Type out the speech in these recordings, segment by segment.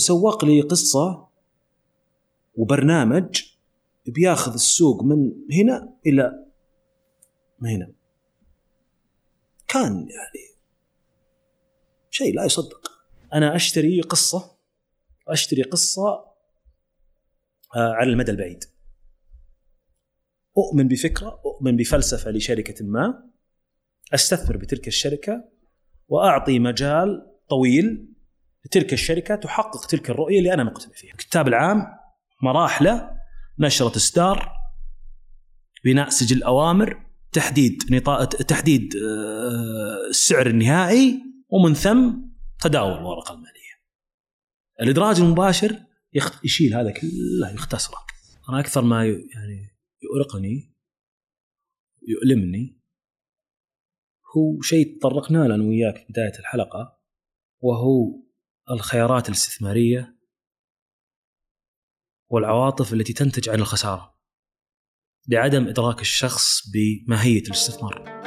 وسوق لي قصة وبرنامج بياخذ السوق من هنا إلى هنا. كان يعني شيء لا يصدق. أنا أشتري قصة أشتري قصة آه، على المدى البعيد. أؤمن بفكرة أؤمن بفلسفة لشركة ما أستثمر بتلك الشركة وأعطي مجال طويل لتلك الشركة تحقق تلك الرؤية اللي أنا مقتنع فيها. الكتاب العام مراحله نشرة اصدار بناء سجل أوامر تحديد نطاق تحديد آه، السعر النهائي ومن ثم تداول الورقة المالية. الإدراج المباشر يشيل هذا كله يختصره. أنا أكثر ما يعني يؤرقني يؤلمني هو شيء تطرقنا له أنا وياك في بداية الحلقة وهو الخيارات الاستثمارية والعواطف التي تنتج عن الخسارة لعدم إدراك الشخص بماهية الاستثمار.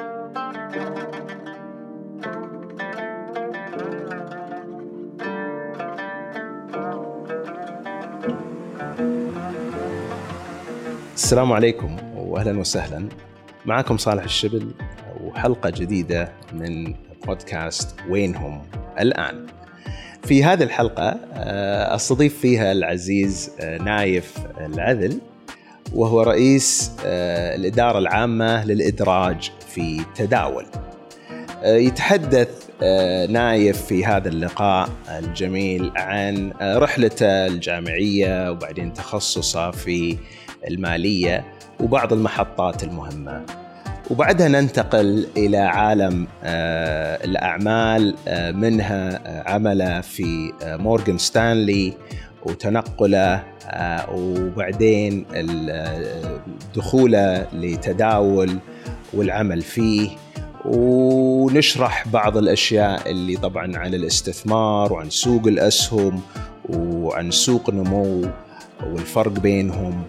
السلام عليكم واهلا وسهلا معكم صالح الشبل وحلقة جديدة من بودكاست وينهم الآن. في هذه الحلقة آه، أستضيف فيها العزيز آه، نايف العذل وهو رئيس آه، الإدارة العامة للإدراج في تداول. يتحدث نايف في هذا اللقاء الجميل عن رحلته الجامعية وبعدين تخصصه في المالية وبعض المحطات المهمة وبعدها ننتقل إلى عالم آه، الأعمال آه، منها آه، عمله في مورغان ستانلي وتنقله وبعدين دخوله لتداول والعمل فيه ونشرح بعض الأشياء اللي طبعا عن الاستثمار وعن سوق الأسهم وعن سوق النمو والفرق بينهم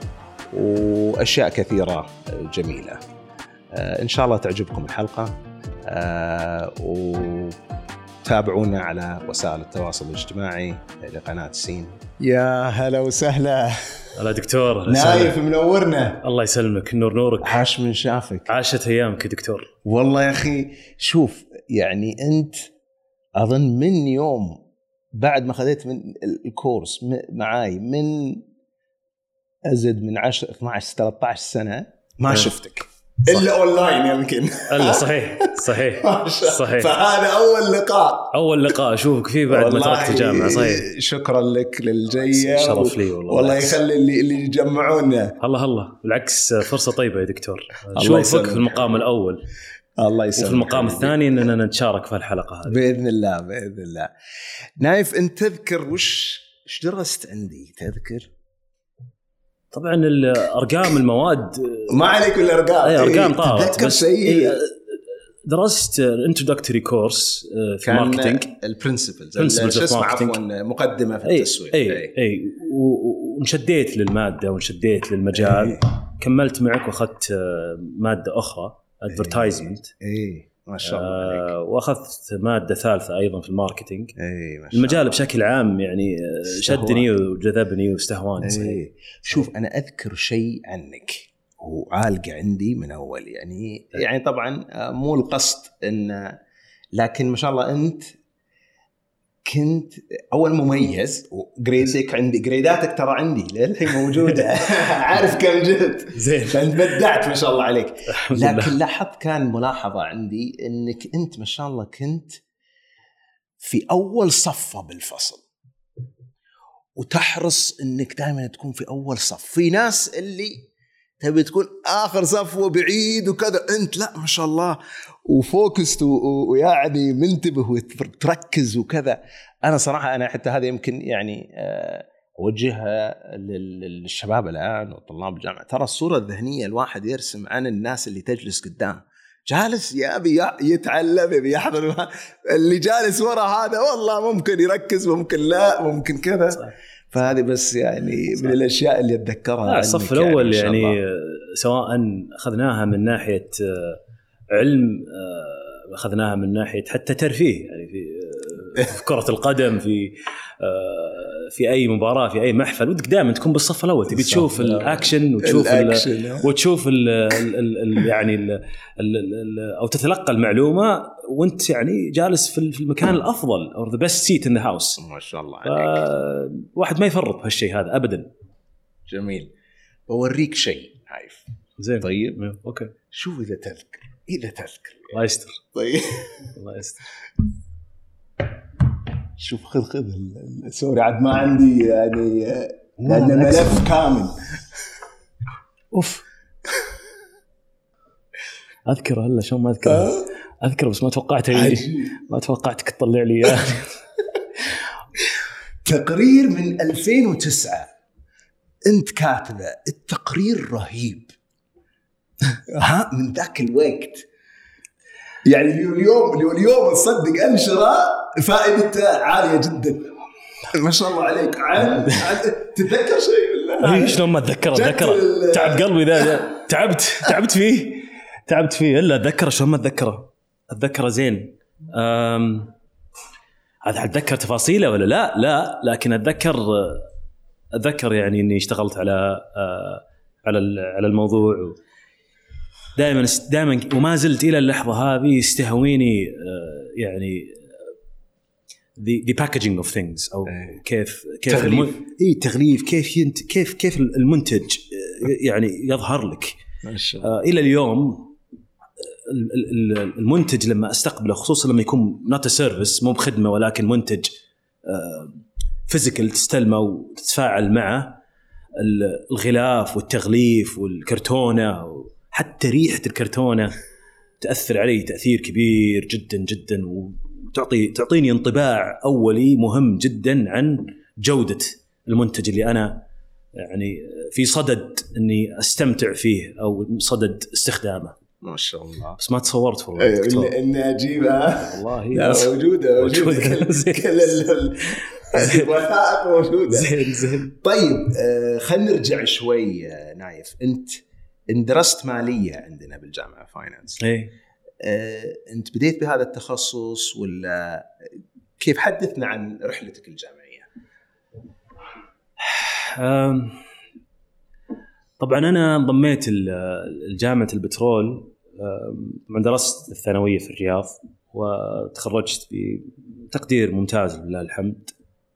وأشياء كثيرة جميلة. آه، إن شاء الله تعجبكم الحلقة آه، وتابعونا على وسائل التواصل الاجتماعي لقناة سين. يا هلا وسهلا. هلا دكتور نايف منورنا. الله يسلمك النور نورك. عاش من شافك. عاشت أيامك يا دكتور. والله يا أخي شوف يعني أنت أظن من يوم بعد ما خذيت من الكورس معاي من أزد من 10 12 13 سنة ما أه. شفتك. إلا اونلاين يمكن إلا صحيح صحيح صحيح. فهذا أول لقاء. أول لقاء أشوفك فيه بعد ما تركت الجامعة صحيح. شكرا لك للجيه شرف لي والله. والله يخلي اللي اللي يجمعونا. الله الله. بالعكس فرصة طيبة يا دكتور. اشوفك في المقام الأول. الله يسلمك. وفي المقام الثاني إننا نتشارك في الحلقة هذه. بإذن الله بإذن الله. نايف انت تذكر وش إيش درست عندي؟ تذكر؟ طبعا الأرقام المواد ما عليك بالأرقام. اي أرقام إيه طارت بس إيه درست introductory course آه، في marketing ال principles شو اسمه عفوا مقدمة في التسويق. اي اي, أي. وانشديت للمادة وانشديت للمجال. أي. كملت معك وأخذت آه، مادة أخرى advertisement اي. ما شاء الله عليك. آه وأخذت مادة ثالثة أيضا في ال marketing. إي ما شاء المجال الله. بشكل عام يعني آه، شدني وجذبني واستهواني صحيح. شوف أنا أذكر شيء عنك. وعالقه عندي من أول يعني يعني طبعا آه، مو القصد إن لكن ما شاء الله أنت كنت أول مميز و grade ك عندي grade اتك ترى عندي للحين موجودة. عارف كم جبت. زين. فأنت بدعت ما شاء الله عليك. لكن لاحظت كان ملاحظة عندي إنك أنت ما شاء الله كنت في أول صفة بالفصل. وتحرص إنك دائما تكون في أول صف. في ناس اللي تبي تكون آخر صف وبعيد وكذا. أنت لا ما شاء الله. وفوكست ويعني منتبه وتركز وكذا. أنا صراحة أنا حتى هذا يمكن يعني آه، اوجهها للشباب الآن وطلاب الجامعة. ترى الصورة الذهنية الواحد يرسم عن الناس اللي تجلس قدام. جالس يبي يتعلم يبي يحضر. اللي جالس ورا هذا والله ممكن يركز ممكن لا ممكن كذا. فهذه بس يعني صح. من الأشياء اللي أتذكرها الصف الأول يعني, يعني سواء أخذناها من ناحية آه، علم آه، أخذناها من ناحية حتى ترفيه يعني في في كرة القدم في آه، في أي مباراة في أي محفل ودك دائما تكون بالصف الأول تبي تشوف الأكشن وتشوف ال الأكشن. وتشوف ال ال ال ال يعني ال ال ال أو تتلقى المعلومة وأنت يعني جالس في ال- في المكان الأفضل أو the best seat in the house ما شاء الله عليك. واحد ما يفرط بهالشيء هذا ابدا. جميل. بوريك شيء عايف. زين. طيب. أوكي. شوف إذا تذكر؟ إذا تذكر. الله يستر. طيب. الله يستر. شوف خذ خذ سوري عاد ما عندي يعني آه، لأن. ملف كامل. أوف. أذكره هلا شلون ما أذكره؟ أذكره بس ما توقعت. ما توقعتك تطلع لي إياه. تقرير من 2009 أنت كاتبه التقرير رهيب. ها؟ من ذاك الوقت. يعني اليوم اليوم اليوم تصدق أنشرة فائدته عالية جدا. ما شاء الله عليك. عن, تتذكر شيء ولا؟ إيه، شلون ما أتذكره؟ أتذكره. تعب قلبي ذا تعبت تعبت فيه. تعبت فيه. إلا أتذكره. شلون ما أتذكره؟ أتذكره زين. أم، هذا اتذكر تفاصيله ولا لا؟ لا لكن اتذكر أتذكر يعني إني اشتغلت على آه، على ال- على الموضوع دائما دائما وما زلت إلى اللحظة هذه يستهويني آه، يعني the, the packaging of things أو إيه. كيف كيف تغليف. الم- اي التغليف كيف ينت كيف كيف المنتج آه، يعني يظهر لك آه، إلى اليوم ال- ال- ال- المنتج لما أستقبله خصوصا لما يكون not service مو بخدمة ولكن منتج فيزيكال تستلمه وتتفاعل معه ال- الغلاف والتغليف والكرتونة حتى ريحة الكرتونة تأثر علي تأثير كبير جدا جدا وتعطي تعطيني انطباع أولي مهم جدا عن جودة المنتج اللي أنا يعني في صدد إني أستمتع فيه أو صدد استخدامه. ما شاء الله. بس ما تصورت والله اني اجيبها والله لا موجودة موجودة. كل الوثائق موجودة. زين زين. طيب آه، خلينا نرجع شوي آه، نايف. أنت درست مالية عندنا بالجامعة finance إيه. آه، انت بديت بهذا التخصص ولا كيف حدثنا عن رحلتك الجامعية؟ أم، طبعا أنا انضميت لجامعه البترول طبعا درست الثانوية في الرياض وتخرجت بتقدير ممتاز لله الحمد.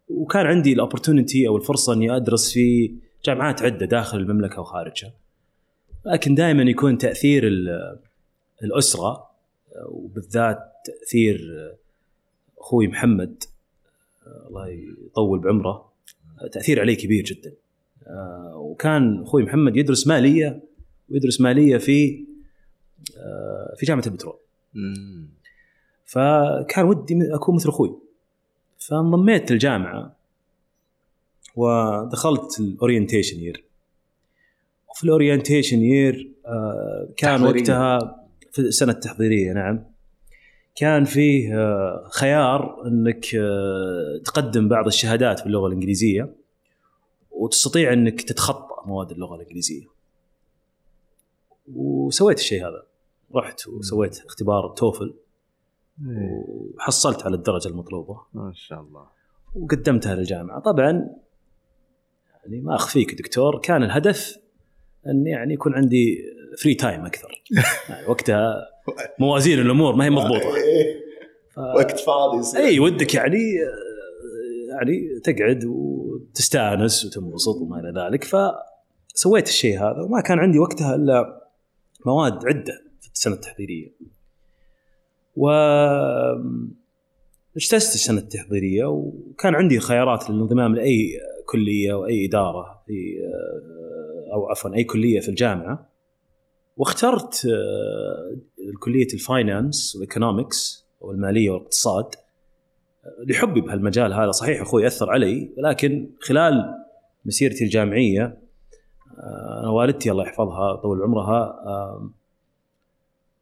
وكان عندي الاوبورتونيتي أو الفرصة إني أدرس في جامعات عدة داخل المملكة وخارجها. لكن دائما يكون تأثير ال- الأسرة وبالذات تأثير أخوي محمد الله يطول بعمره تأثير عليه كبير جدا. آه، وكان أخوي محمد يدرس مالية ويدرس مالية في آه، في جامعة البترول فكان ودي أكون مثل أخوي. فانضميت الجامعة ودخلت ال orientation year وفي ال orientation year كان تحضيرية. وقتها في السنة التحضيرية نعم. كان فيه آه، خيار إنك آه، تقدم بعض الشهادات باللغة الإنجليزية وتستطيع إنك تتخطى مواد اللغة الإنجليزية. وسويت الشيء هذا. رحت وسويت اختبار TOEFL. وحصلت على الدرجة المطلوبة. ما شاء الله. وقدمتها للجامعة، طبعا يعني ما أخفيك دكتور كان الهدف إن يعني يكون عندي free time أكثر. يعني وقتها موازين الأمور ما هي مضبوطة. ف... وقت فاضي يصير. إي ودك يعني يعني تقعد وتستأنس وتنبسط وما إلى ذلك فسويت الشيء هذا وما كان عندي وقتها إلا مواد عدة في السنة التحضيرية. و اجتزت السنة التحضيرية وكان عندي خيارات للانضمام لأي كلية واي إدارة في أو عفوا أي كلية في الجامعة واخترت آه، كليه ال finance وال economics أو الماليه والاقتصاد لحبي بهالمجال هذا صحيح أخوي اثر علي ولكن خلال مسيرتي الجامعية آه، أنا والدتي الله يحفظها طول عمرها آه،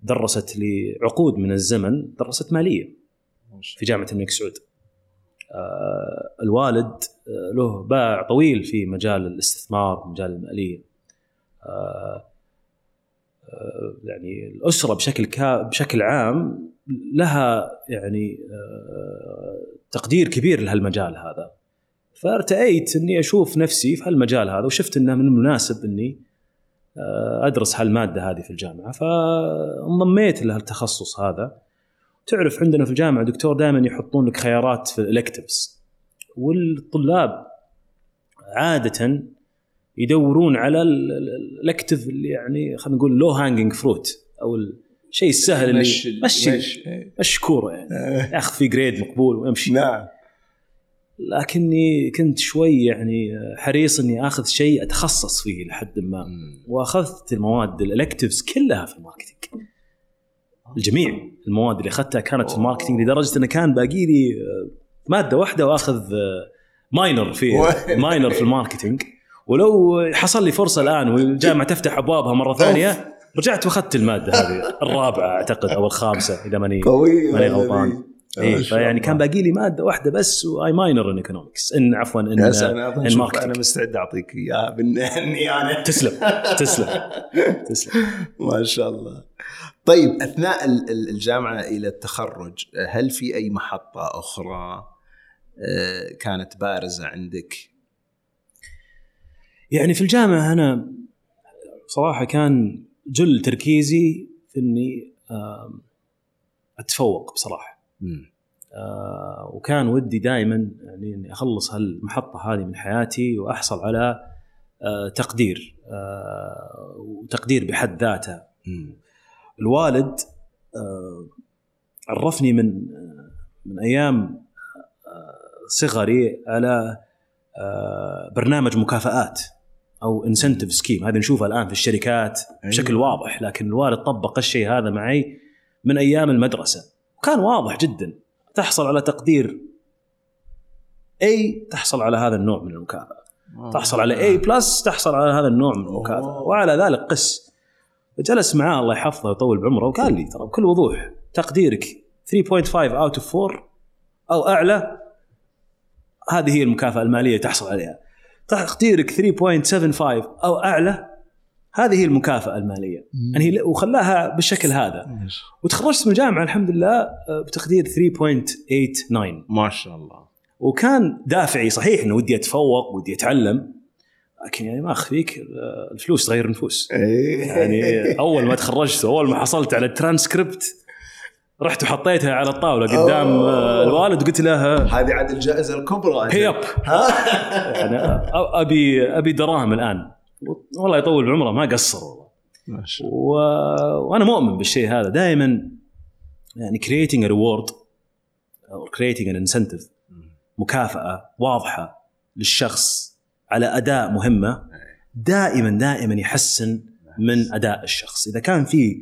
درست لي عقود من الزمن درست مالية في جامعة الملك سعود. آه، الوالد آه، له باع طويل في مجال الاستثمار مجال المالية. آه، يعني الأسرة بشكل بشكل عام لها يعني تقدير كبير لهالمجال هذا. فارتأيت إني أشوف نفسي في هالمجال هذا وشفت إنه من المناسب إني أدرس هالمادة هذه في الجامعة. فانضميت لهالتخصص هذا. تعرف عندنا في الجامعة دكتور دائما يحطون لك خيارات في ال electives والطلاب عاده يدورون على ال elective اللي يعني خلينا نقول low hanging fruit أو الشيء السهل اللي مشي مشي. مشي. مشي كوره يعني. ياخذ فيه grade مقبول ويمشي. نعم. لكني كنت شوي يعني حريص إني آخذ شيء أتخصص فيه لحد ما. وأخذت المواد ال electives كلها في ال marketing. الجميع. المواد اللي أخذتها كانت في ال marketing لدرجة إنه كان باقي لي آه، مادة واحدة وأخذ آه، minor في minor في ال marketing. ولو حصل لي فرصة الآن والجامعة تفتح أبوابها مرة ثانية رجعت وأخذت المادة هذه الرابعة أعتقد أو الخامسة إذا ماني ماني غلطان. إيه فيعني كان باقي لي مادة واحدة بس وأي minor in economics in عفوا in in شوف marketing أنا مستعد أعطيك اياه باني أنا تسلم تسلم تسلم. ما شاء الله. طيب أثناء ال- ال- الجامعة إلى التخرج هل في أي محطة أخرى آه، كانت بارزة عندك؟ يعني في الجامعة أنا صراحة كان جل تركيزي في إني أتفوق بصراحة مم. آه، وكان ودي دائما يعني إني أخلص هالمحطة هذه من حياتي وأحصل على آه، تقدير آه، وتقدير بحد ذاته مم. الوالد آه، عرفني من من أيام آه، صغري على آه، برنامج مكافآت أو incentive scheme هذه نشوفها الآن في الشركات بشكل أيوة. واضح لكن الوالد طبق الشيء هذا معي من أيام المدرسة. وكان واضح جدا تحصل على تقدير A تحصل على هذا النوع من المكافأة. تحصل على A plus تحصل على هذا النوع من المكافأة. وعلى ذلك قس جلس معاه الله يحفظه ويطول بعمره وقال لي ترى بكل وضوح تقديرك 3.5 out of 4 أو أعلى هذه هي المكافأة المالية تحصل عليها. تقديرك 3.75 أو أعلى هذه هي المكافأة المالية. يعني وخلاها بالشكل هذا. وتخرجت من الجامعة الحمد لله بتقدير 3.89 ما شاء الله. وكان دافعي صحيح إنه ودي أتفوق ودي أتعلم. لكن يعني ما اخفيك آه، الفلوس تغير النفوس. يعني أول ما تخرجت واول ما حصلت على الترانسكريبت رحت وحطيتها على الطاولة قدام آه، الوالد وقلت له هذه عاد الجائزة الكبرى. هي up يعني أ- أبي أبي دراهم الآن. والله يطول بعمره ما قصر والله. ما شاء الله. و... وأنا مؤمن بالشيء هذا. دائما يعني a reward أو an incentive مكافأة واضحة للشخص. على اداء مهمة دائما دائما يحسن من أداء الشخص. إذا كان في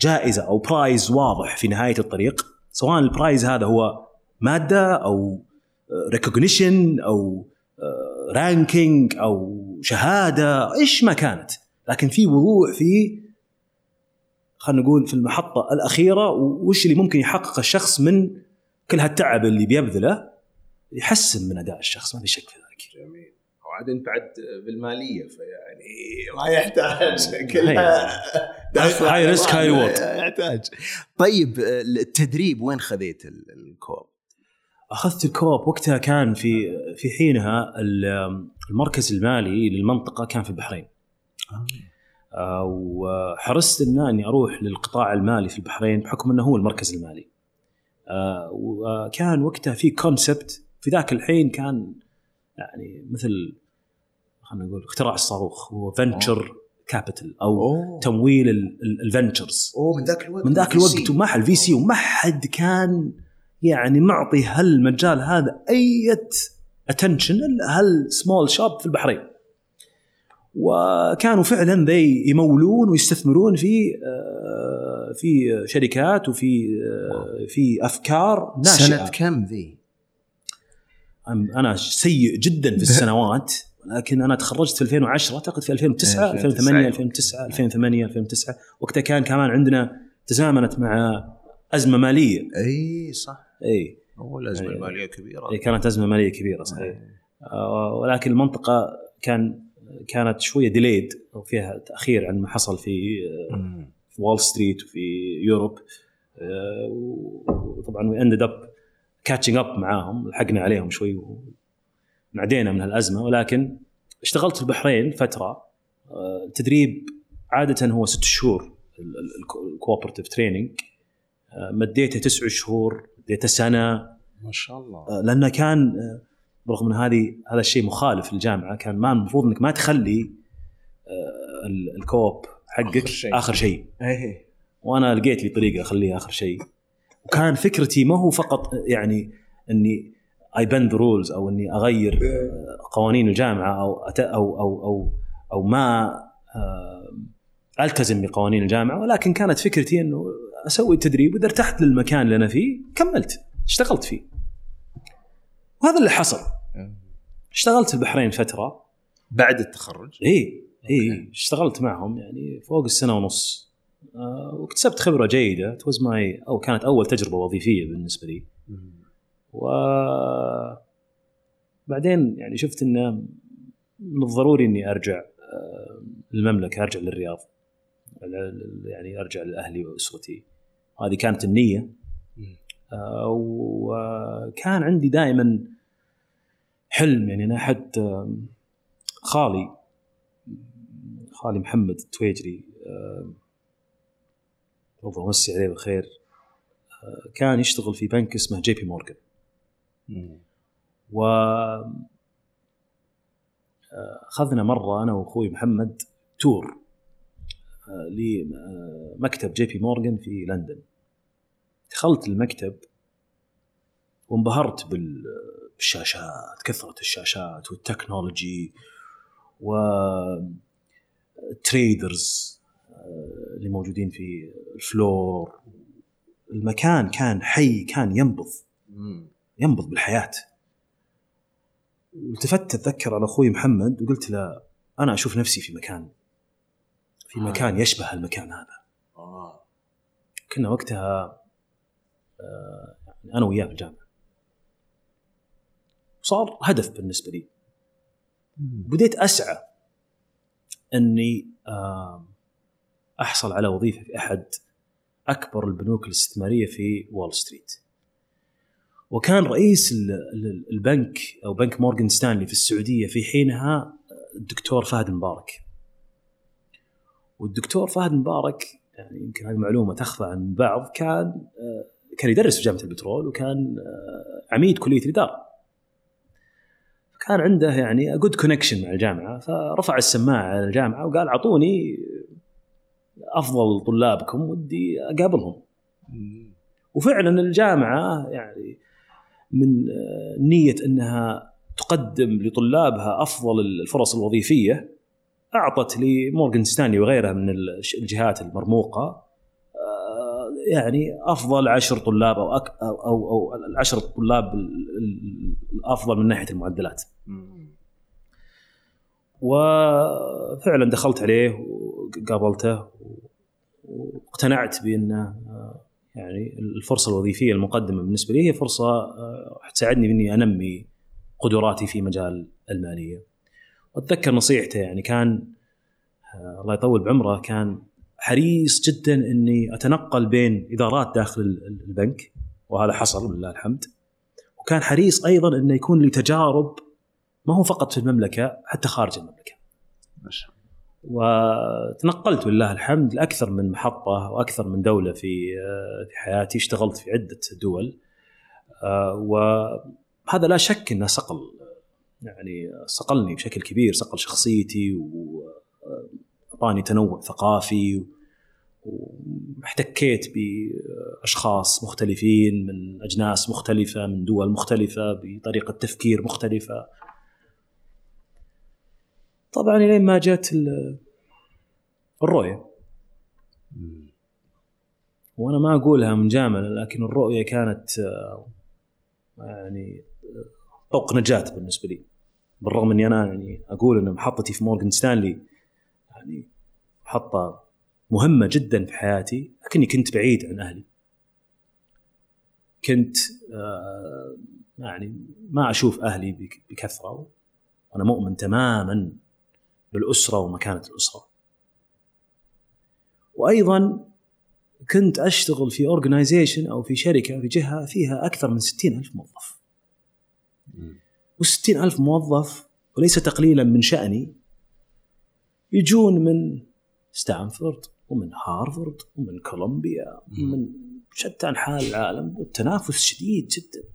جائزة أو prize واضح في نهاية الطريق سواء ال prize هذا هو مادة أو recognition أو ranking أو شهادة إيش ما كانت. لكن في وضوح في خلينا نقول في المحطة الأخيرة وش اللي ممكن يحقق الشخص من كل هالتعب اللي بيبذله يحسن من أداء الشخص. ما في شك في ذلك. جميل. وعاد انت بعد بالمالية فيعني ما يحتاج. كلها high. risk high reward يحتاج. طيب التدريب وين خذيت ال- ال co-op؟ أخذت ال co-op وقتها كان في في حينها ال- المركز المالي للمنطقة كان في البحرين. آه، وحرصت إن أني أروح للقطاع المالي في البحرين بحكم إنه هو المركز المالي. آه، وكان وقتها في concept في ذاك الحين كان يعني مثل خلينا نقول اختراع الصاروخ هو venture capital أو أوه. تمويل ال ventures أوه من ذاك الوقت من ذاك الوقت وما حد ال VC وما حد كان يعني معطي هالمجال هذا أي attention الا هال small shop في البحرين. وكانوا فعلا ذي يمولون ويستثمرون في آه، في شركات وفي آه، في أفكار ناشئة. سنة كم ذي؟ أنا سيء جدا في السنوات. لكن أنا تخرجت في 2010 أعتقد في 2009 2009 2008 2009 2008 2009 وقتها كان كمان عندنا تزامنت مع أزمة مالية. إي صح. إي. هو الازمه أي. الماليه كبيرة. إي كانت أزمة مالية كبيرة صحيح. آه، ولكن المنطقة كان كانت شوية delayed أو فيها تأخير عن ما حصل في في وول ستريت وفي Europe آه، وطبعا we ended up catching up معاهم لحقنا عليهم شوي ونعدينا من هالأزمة ولكن اشتغلت في البحرين فترة آه، التدريب عادة هو ست شهور ال cooperative training مديته تسع شهور مديته سنة. ما شاء الله. آه، لأنه كان آه، برغم إن هذه هذا الشيء مخالف للجامعة كان ما المفروض إنك ما تخلي آه، ال- ال co-op حقك آخر شيء. آخر شيء. إيه وأنا لقيت لي طريقة أخليه آخر شيء. وكان فكرتي ما هو فقط يعني إني I bend rules أو إني أغير آه، قوانين الجامعة أو أت- أو أو أو أو ما آه، ألتزم بقوانين الجامعة. ولكن كانت فكرتي إنه أسوي تدريب وإذا ارتحت للمكان اللي أنا فيه كملت. اشتغلت فيه. وهذا اللي حصل. اشتغلت في البحرين فترة. بعد التخرج؟ اي اي okay. اشتغلت معهم يعني فوق السنة ونص. آه، واكتسبت خبرة جيدة. it was my أو كانت أول تجربة وظيفية بالنسبة لي. و بعدين يعني شفت إنه من الضروري إني أرجع آه، المملكة أرجع للرياض يعني أرجع لأهلي وأسرتي. هذه كانت النية. آه، وكان عندي دائما حلم يعني أنا احد آه، خالي خالي محمد التويجري آه، الله يمسي عليه بالخير آه، كان يشتغل في بنك اسمه جي بي مورغان. و آه، أخذنا مرة أنا وأخوي محمد تور آه، لمكتب جي بي مورغان في لندن. دخلت المكتب وانبهرت بال- بالشاشات كثرة الشاشات وال technology و traders آه، اللي موجودين في ال floor. المكان كان حي كان ينبض. ينبض بالحياة. والتفت أتذكر على أخوي محمد وقلت له أنا أشوف نفسي في مكان في آه. مكان يشبه المكان هذا. آه. كنا وقتها آه، يعني أنا وياه في الجامعة. صار هدف بالنسبة لي. بديت أسعى إني آه، أحصل على وظيفة في أحد أكبر البنوك الاستثمارية في وول ستريت. وكان رئيس ال- ال- البنك أو بنك مورغان ستانلي في السعودية في حينها الدكتور فهد مبارك. والدكتور فهد مبارك يعني يمكن هذه معلومة تخفى عن البعض كان آه، كان يدرس في جامعة البترول وكان آه، عميد كلية الإدارة. كان عنده يعني good connection مع الجامعة فرفع السماعة على الجامعة وقال أعطوني أفضل طلابكم ودي أقابلهم وفعلا الجامعة يعني من آه، نية أنها تقدم لطلابها أفضل الفرص الوظيفية أعطت لمورغان ستانلي وغيرها من الجهات المرموقة آه، يعني أفضل عشر طلاب أو أك أو أو, أو العشر طلاب ال- ال- الأفضل من ناحية المعدلات. وفعلا دخلت عليه وقابلته واقتنعت بأنه آه، يعني الفرصة الوظيفية المقدمة بالنسبة لي هي فرصة آه، حتساعدني بإني أنمي قدراتي في مجال المالية. وأتذكر نصيحته يعني كان آه، الله يطول بعمره كان حريص جدا إني أتنقل بين إدارات داخل ال- ال- البنك وهذا حصل ولله الحمد. وكان حريص أيضا إنه يكون لي تجارب ما هو فقط في المملكة حتى خارج المملكة. ما شاء وتنقلت ولله الحمد لأكثر من محطة وأكثر من دولة في آه، في حياتي اشتغلت في عدة دول. آه، وهذا لا شك إنه صقل. يعني صقلني بشكل كبير صقل شخصيتي واعطاني تنوع ثقافي واحتكيت بأشخاص مختلفين من أجناس مختلفة من دول مختلفة بطريقة تفكير مختلفة. طبعا لين ما جت ال- الرؤية. وأنا ما أقولها مجامله لكن الرؤية كانت آه، يعني آه، طوق نجاة بالنسبة لي. بالرغم إني أنا يعني أقول ان محطتي في مورغان ستانلي يعني محطة مهمة جدا في حياتي لكني كنت بعيد عن أهلي. كنت آه، يعني ما أشوف أهلي بك- بكثرة وأنا مؤمن تماما بالأسرة ومكانة الأسرة. وأيضا كنت أشتغل في organization أو في شركة في جهة فيها أكثر من 60 ألف موظف. و60 ألف موظف وليس تقليلا من شأني يجون من ستانفورد ومن هارفارد ومن كولومبيا ومن شتى انحاء العالم والتنافس شديد جدا.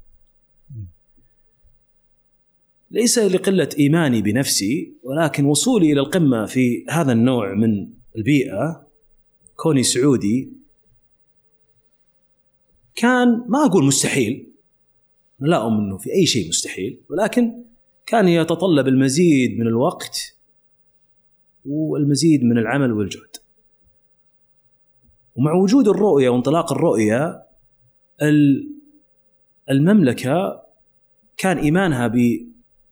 ليس لقلة إيماني بنفسي ولكن وصولي إلى القمة في هذا النوع من البيئة كوني سعودي كان ما أقول مستحيل لا أؤمن إنه في أي شيء مستحيل ولكن كان يتطلب المزيد من الوقت والمزيد من العمل والجهد. ومع وجود الرؤية وانطلاق الرؤية المملكة كان إيمانها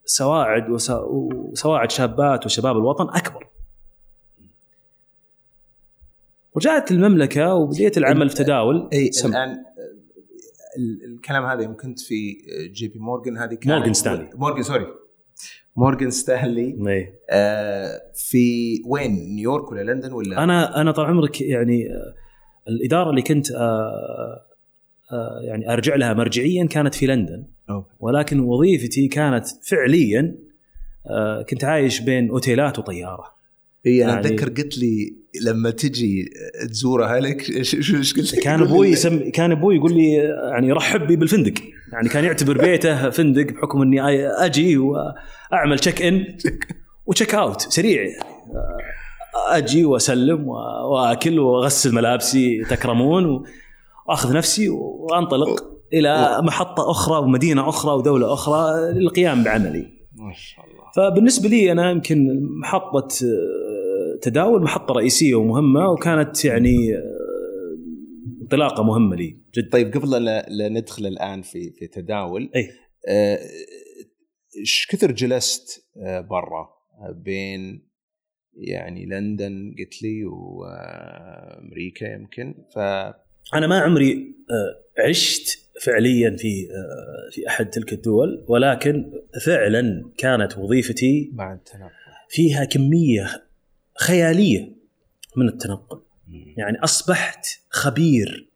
بسواعد وسواعد شابات وشباب الوطن أكبر. وجاءت المملكة وبديت العمل في تداول اي الآن الكلام هذا يوم كنت في JP Morgan هذه كان Morgan Stanley Morgan sorry Morgan Stanley إيه. آه في وين نيويورك ولا لندن ولا أنا أنا طال عمرك يعني آه، الإدارة اللي كنت آه آه يعني أرجع لها مرجعيا كانت في لندن. ولكن وظيفتي كانت فعليا آه كنت عايش بين أوتيلات وطيارة إي أنا يعني- أتذكر قلت لي لما تجي تزور أهلك إيش قلت؟ كان أبوي يسم كان أبوي يقول لي يعني رحب بي بالفندق يعني كان يعتبر بيته فندق بحكم إني أجي وأعمل check in وتشيك اوت سريع يعني. أجي وأسلم وأكل وأغسل ملابسي تكرمون وأخذ نفسي وأنطلق إلى محطة أخرى ومدينة أخرى ودولة أخرى للقيام بعملي. ما شاء الله فبالنسبة لي أنا يمكن محطة آه، تداول محطة رئيسية ومهمة وكانت يعني آه، انطلاقة مهمة لي جدا طيب قبل لا ندخل الآن في في تداول أي. آه، إيش كثر جلست برا بين يعني لندن قلت لي وأمريكا يمكن ف أنا ما عمري عشت فعليا في آه، في أحد تلك الدول ولكن فعلا كانت وظيفتي مع التنقل. فيها كمية خيالية من التنقل. يعني أصبحت خبير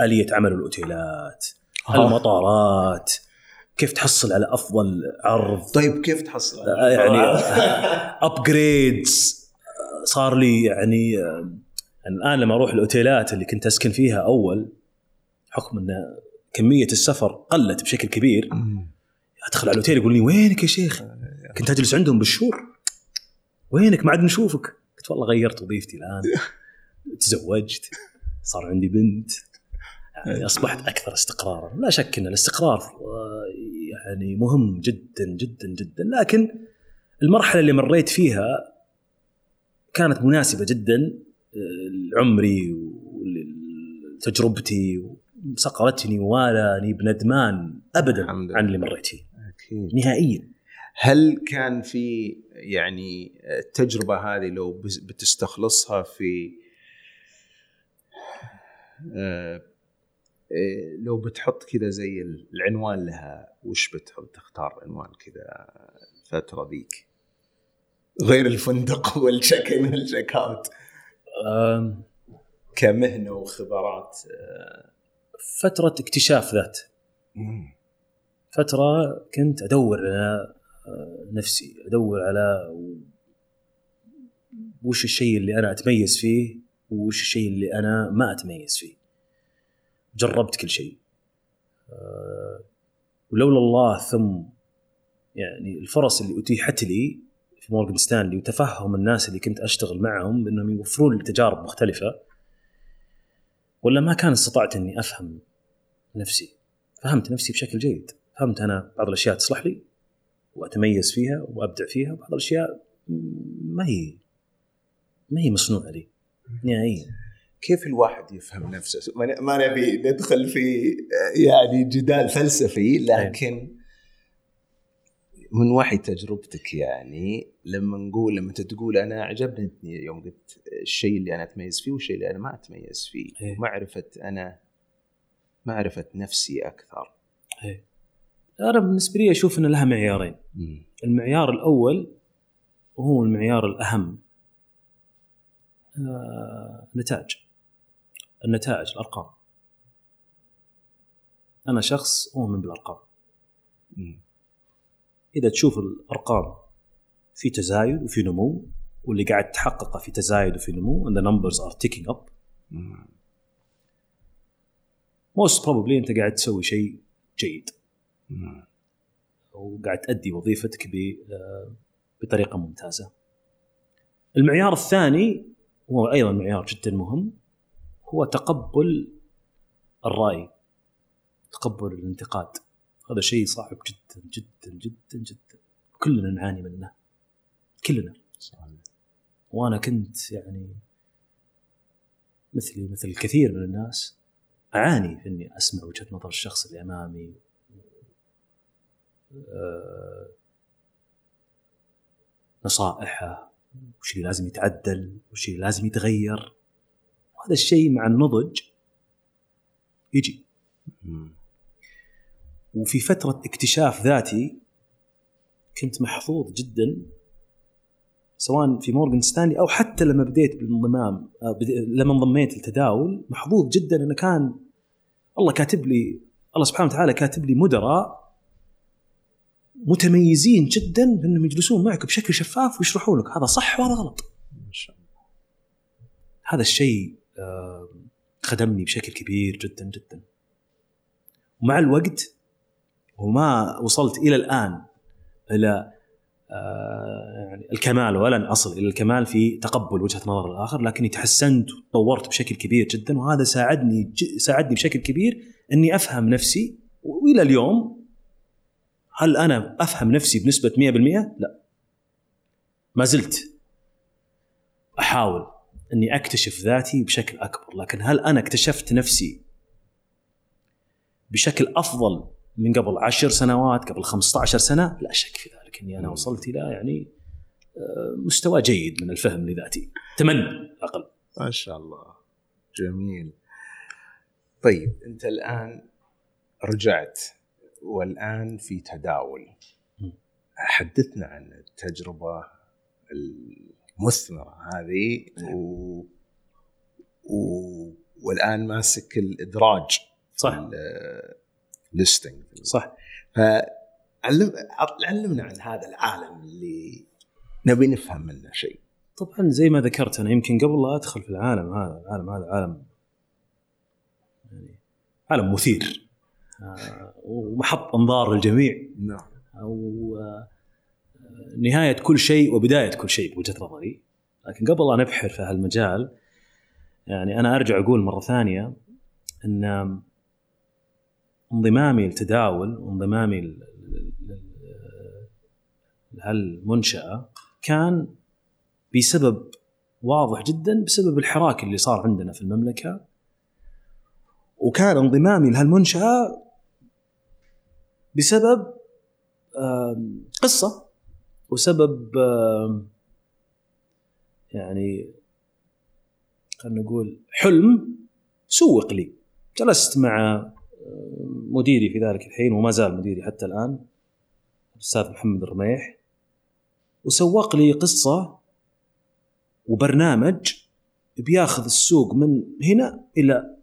آلية عمل الأوتيلات المطارات كيف تحصل على أفضل عرض. طيب كيف تحصل؟ آه، يعني ابجريدز صار لي يعني آه، الآن لما أروح الأوتيلات اللي كنت أسكن فيها أول حكم إن كمية السفر قلت بشكل كبير. أدخل على الأوتيل يقول لي وينك يا شيخ؟ كنت أجلس عندهم بالشهور. وينك؟ ما عاد نشوفك؟ قلت والله غيرت وظيفتي الآن. تزوجت صار عندي بنت. يعني أصبحت أكثر استقرارا. لا شك إن الاستقرار يعني مهم جدا جدا جدا. لكن المرحلة اللي مريت فيها كانت مناسبة جدا آه، لعمري ولتجربتي صقلتني ووالاني بندمان ابدا. عن اللي مريت فيه أكيد. نهائيا. هل كان في يعني التجربة هذه لو بتستخلصها في آه، إيه، لو بتحط كذا زي العنوان لها وش بتحط؟ تختار عنوان كذا الفترة ذيك. غير الفندق وال check in وال check out كمهنة وخبرات آه، فترة اكتشاف ذات. فترة كنت أدور على آه، نفسي أدور على وش الشيء اللي أنا أتميز فيه وش الشيء اللي أنا ما أتميز فيه. جربت كل شيء. آه، ولولا الله ثم يعني الفرص اللي أتيحت لي في مورجان ستانلي وتفهم الناس اللي كنت أشتغل معهم بانهم يوفرون لي تجارب مختلفة ولا ما كان استطعت إني أفهم نفسي. فهمت نفسي بشكل جيد. فهمت أنا بعض الأشياء تصلح لي وأتميز فيها وأبدع فيها وبعض الأشياء ما هي ما هي مصنوعة لي نهائيا. كيف الواحد يفهم نفسه؟ ما نبي ندخل في يعني جدال فلسفي لكن من وحي تجربتك يعني لما نقول لما أنت تقول أنا عجبني يوم قلت الشيء اللي أنا أتميز فيه والشيء اللي أنا ما أتميز فيه. إيه. معرفة أنا معرفة نفسي أكثر. أنا بالنسبة لي أشوف إن لها معيارين. المعيار الأول وهو المعيار الأهم. آه، نتائج النتائج الأرقام. أنا شخص اؤمن بالأرقام. مم. إذا تشوف الأرقام في تزايد وفي نمو واللي قاعد تحققه في تزايد وفي نمو and the numbers are ticking up most probably أنت قاعد تسوي شيء جيد. وقاعد تأدي وظيفتك آه، بطريقة ممتازة. المعيار الثاني هو أيضا معيار جدا مهم هو تقبل الرأي تقبل الانتقاد هذا شيء صعب جدا جدا جدا جدا. كلنا نعاني منه. كلنا. صحيح. وأنا كنت يعني مثلي مثل الكثير من الناس أعاني في إني أسمع وجهة نظر الشخص اللي أمامي. آه، نصائحه وش اللي لازم يتعدل وش اللي لازم يتغير. وهذا الشيء مع النضج يجي. وفي فترة اكتشاف ذاتي كنت محظوظ جدا سواء في مورغان ستانلي أو حتى لما بديت بالانضمام آه، لما انضميت للتداول محظوظ جدا. انه كان الله كاتب لي الله سبحانه وتعالى كاتب لي مدراء متميزين جدا بأنهم يجلسون معك بشكل شفاف ويشرحون لك هذا صح وهذا غلط. ما شاء الله. هذا الشيء آه، خدمني بشكل كبير جدا جدا. ومع الوقت وما وصلت إلى الآن إلى آه، يعني الكمال ولن أصل إلى الكمال في تقبل وجهة نظر الآخر لكني تحسنت وتطورت بشكل كبير جدا وهذا ساعدني ساعدني بشكل كبير إني أفهم نفسي وإلى اليوم هل أنا أفهم نفسي بنسبة 100%؟ لا ما زلت أحاول إني أكتشف ذاتي بشكل أكبر لكن هل أنا اكتشفت نفسي بشكل أفضل من قبل عشر سنوات قبل 15 سنة لا شك في ذلك إني أنا. وصلت إلى يعني آه، مستوى جيد من الفهم لذاتي اتمنى أقل. ما شاء الله. جميل. طيب أنت الآن رجعت والآن في تداول. حدثنا عن التجربة المثمرة هذه و... و... والآن ماسك الإدراج صح الليستنج صح. فعلم علمنا عن هذا العالم اللي نبي نفهم منه شيء. طبعا زي ما ذكرت أنا يمكن قبل لا أدخل في العالم هذا العالم هذا عالم يعني عالم مثير. آه، ومحط أنظار الجميع نعم. أو آه، نهاية كل شيء وبداية كل شيء بوجهة نظري. لكن قبل أن أبحر في هالمجال يعني أنا أرجع أقول مرة ثانية إن انضمامي للتداول وانضمامي ل- ل- ل- لهالمنشأة كان بسبب واضح جدا بسبب الحراك اللي صار عندنا في المملكة. وكان انضمامي لهالمنشأة بسبب قصة وسبب يعني خلينا نقول حلم سوق لي. جلست مع مديري في ذلك الحين وما زال مديري حتى الآن الأستاذ محمد الرميح وسوق لي قصة وبرنامج بياخذ السوق من هنا إلى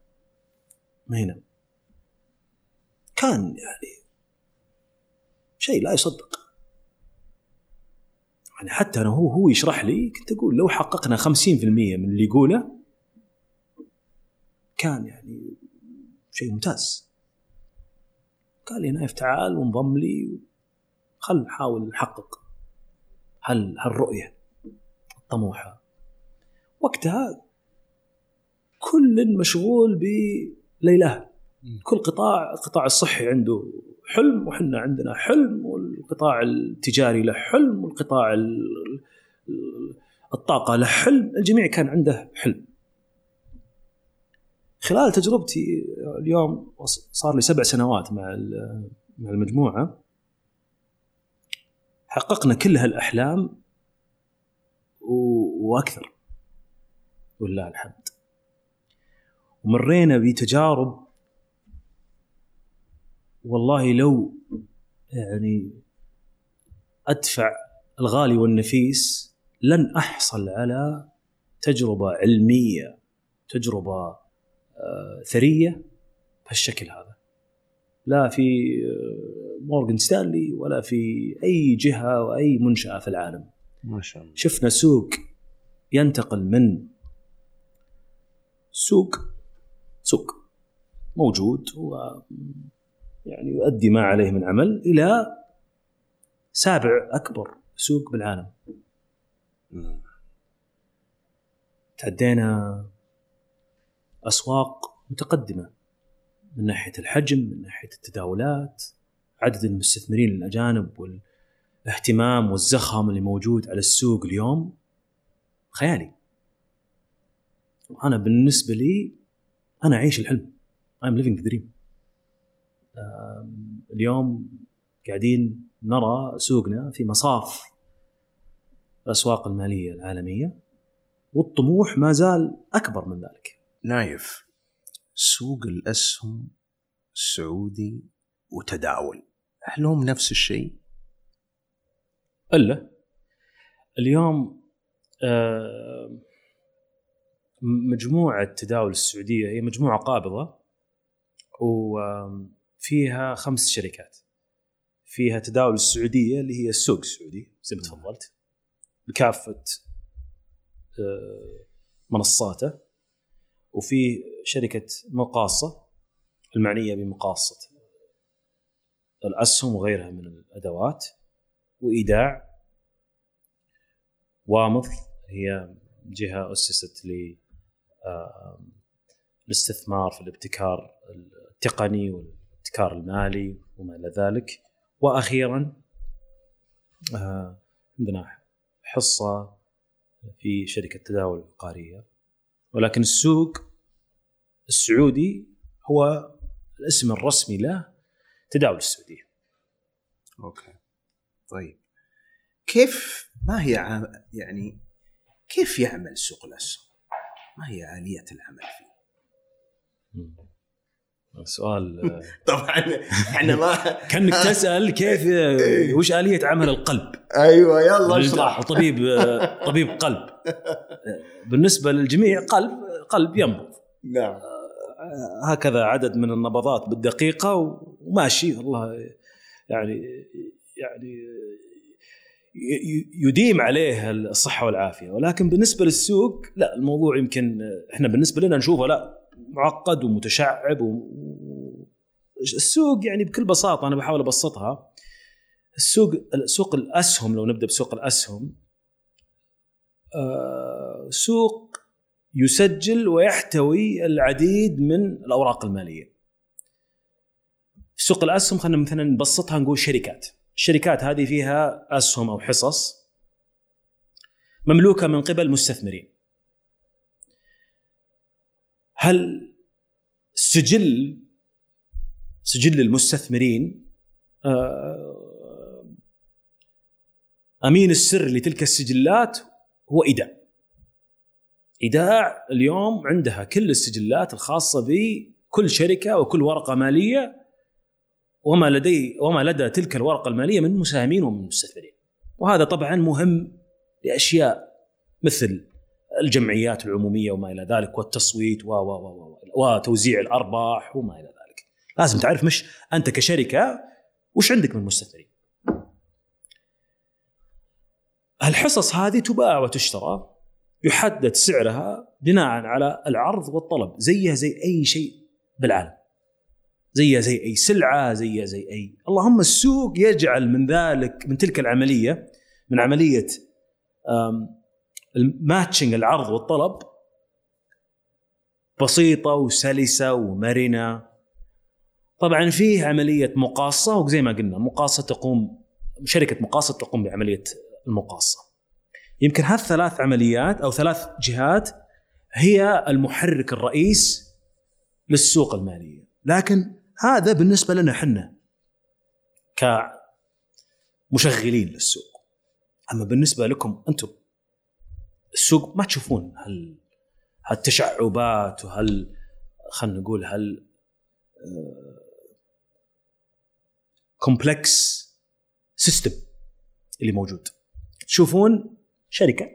هنا. كان يعني شيء لا يصدق. يعني حتى أنا هو هو يشرح لي كنت أقول لو حققنا 50% من اللي يقوله كان يعني شيء ممتاز. قال لي نايف تعال وانضم لي. خل نحاول نحقق هل هالرؤية الطموحة. وقتها كل مشغول بليلة. كل قطاع القطاع الصحي عنده حلم وحنا عندنا حلم والقطاع التجاري له حلم والقطاع ال- ال- الطاقة له حلم الجميع كان عنده حلم. خلال تجربتي اليوم صار لي سبع سنوات مع مع المجموعة حققنا كل هالأحلام و- وأكثر ولله الحمد. ومرينا بتجارب والله لو يعني أدفع الغالي والنفيس لن أحصل على تجربة علمية تجربة ثرية بهالشكل هذا. لا في مورغان ستانلي ولا في أي جهة وأي منشأة في العالم. ما شاء الله. شفنا سوق ينتقل من سوق سوق موجود و يعني يؤدي ما عليه من عمل إلى سابع أكبر سوق بالعالم. تعدينا أسواق متقدمة من ناحية الحجم من ناحية التداولات عدد المستثمرين الأجانب والاهتمام والزخم اللي موجود على السوق اليوم خيالي. أنا بالنسبة لي أنا أعيش الحلم. I'm living the dream. اليوم قاعدين نرى سوقنا في مصاف الأسواق المالية العالمية والطموح ما زال أكبر من ذلك. نايف. سوق الأسهم السعودي وتداول. هل هم نفس الشيء؟ ألا. اليوم آه، مجموعة تداول السعودية هي مجموعة قابضة وفيها خمس شركات. فيها تداول السعودية اللي هي السوق السعودي زي ما تفضلت. بكافة آه، منصاته. وفي شركة مقاصة المعنية بمقاصة. الأسهم وغيرها من الأدوات. وإيداع. وامض هي جهة أسست ل آم، الاستثمار في الابتكار التقني والابتكار المالي وما إلى ذلك. وأخيرا آه، عندنا حصة في شركة تداول عقاريه ولكن السوق السعودي هو الاسم الرسمي له تداول السعودية أوكي طيب كيف ما هي يعني كيف يعمل سوق الأسهم؟ ما هي آلية العمل فيه؟ سؤال آه، طبعا إحنا ما كأنك تسأل كيف آه، وش آلية عمل القلب؟ أيوه يلا اشرح. طبيب آه، طبيب قلب. بالنسبة للجميع قلب قلب ينبض. نعم. هكذا عدد من النبضات بالدقيقة وماشي. والله يعني يعني يديم عليه الصحة والعافية. ولكن بالنسبة للسوق لا الموضوع يمكن إحنا بالنسبة لنا نشوفه لا. معقد ومتشعب و... السوق يعني بكل بساطة أنا بحاول أبسطها السوق سوق الأسهم لو نبدأ بسوق الأسهم آه، سوق يسجل ويحتوي العديد من الأوراق المالية. سوق الأسهم خلينا مثلا نبسطها نقول شركات. الشركات هذه فيها أسهم أو حصص مملوكة من قبل مستثمرين. هل سجل سجل المستثمرين آه، أمين السر لتلك السجلات هو إيداع. إيداع اليوم عندها كل السجلات الخاصة بكل شركة وكل ورقة مالية وما لدي وما لدى تلك الورقة المالية من مساهمين ومن مستثمرين. وهذا طبعا مهم لأشياء مثل الجمعيات العمومية وما إلى ذلك والتصويت و و و وتوزيع الأرباح وما إلى ذلك. لازم تعرف مش أنت كشركة وش عندك من مستثمرين. الحصص هذه تباع وتشترى يحدد سعرها بناء على العرض والطلب زيها زي أي شيء بالعالم زيها زي أي سلعة زيها زي أي اللهم السوق يجعل من ذلك من تلك العملية من عملية الماتشنج العرض والطلب بسيطة وسلسة ومرنة. طبعا فيه عملية مقاصة وزي ما قلنا مقاصة تقوم شركة مقاصة تقوم بعملية المقاصة. يمكن هالثلاث عمليات أو ثلاث جهات هي المحرك الرئيس للسوق المالية. لكن هذا بالنسبة لنا إحنا كمشغلين للسوق. أما بالنسبة لكم أنتم السوق ما تشوفون هال هالتشعبات وهال خلينا نقول هال complex system اللي موجود. تشوفون شركة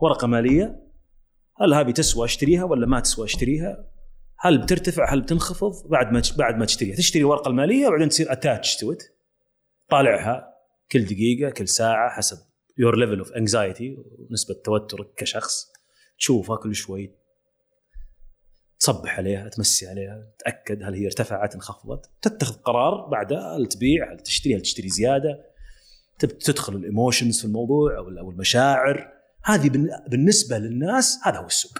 ورقة مالية. هل هذه تسوى أشتريها ولا ما تسوى أشتريها؟ هل بترتفع؟ هل بتنخفض؟ بعد ما بعد ما تشتريها. تشتري الورقه الماليه وبعدين تصير attached to طالعها كل دقيقة كل ساعة حسب your level of anxiety ونسبه توترك كشخص تشوفها كل شوي تصبح عليها تمسي عليها تاكد هل هي ارتفعت انخفضت تتخذ قرار بعدها هل تبيع هل تشتري هل تشتري زيادة تدخل الإيموشنز في الموضوع أو المشاعر. هذه بالنسبة للناس هذا هو السوق.